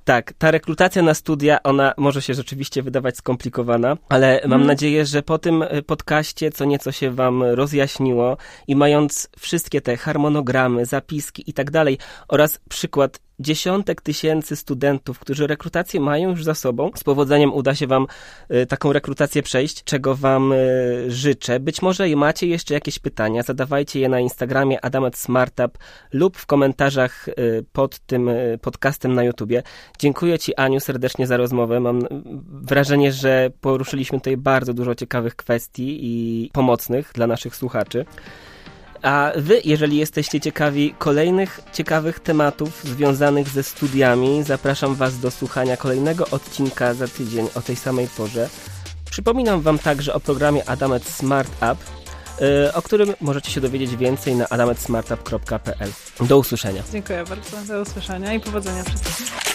Tak, ta rekrutacja na studia, ona może się rzeczywiście wydawać skomplikowana, ale mam mhm. nadzieję, że po tym e, podcaście co nieco się wam rozjaśniło i mając wszystkie te harmonogramy, zapiski i tak dalej oraz przykład dziesiątek tysięcy studentów, którzy rekrutację mają już za sobą. Z powodzeniem uda się Wam y, taką rekrutację przejść, czego Wam y, życzę. Być może macie jeszcze jakieś pytania, zadawajcie je na Instagramie Adamet Smartup lub w komentarzach y, pod tym podcastem na YouTubie. Dziękuję Ci, Aniu, serdecznie za rozmowę. Mam wrażenie, że poruszyliśmy tutaj bardzo dużo ciekawych kwestii i pomocnych dla naszych słuchaczy. A wy, jeżeli jesteście ciekawi kolejnych ciekawych tematów związanych ze studiami, zapraszam was do słuchania kolejnego odcinka za tydzień o tej samej porze. Przypominam wam także o programie Adamet Smart App, y, o którym możecie się dowiedzieć więcej na adametsmartup.pl. Do usłyszenia. Dziękuję bardzo. Do usłyszenia i powodzenia wszystkim.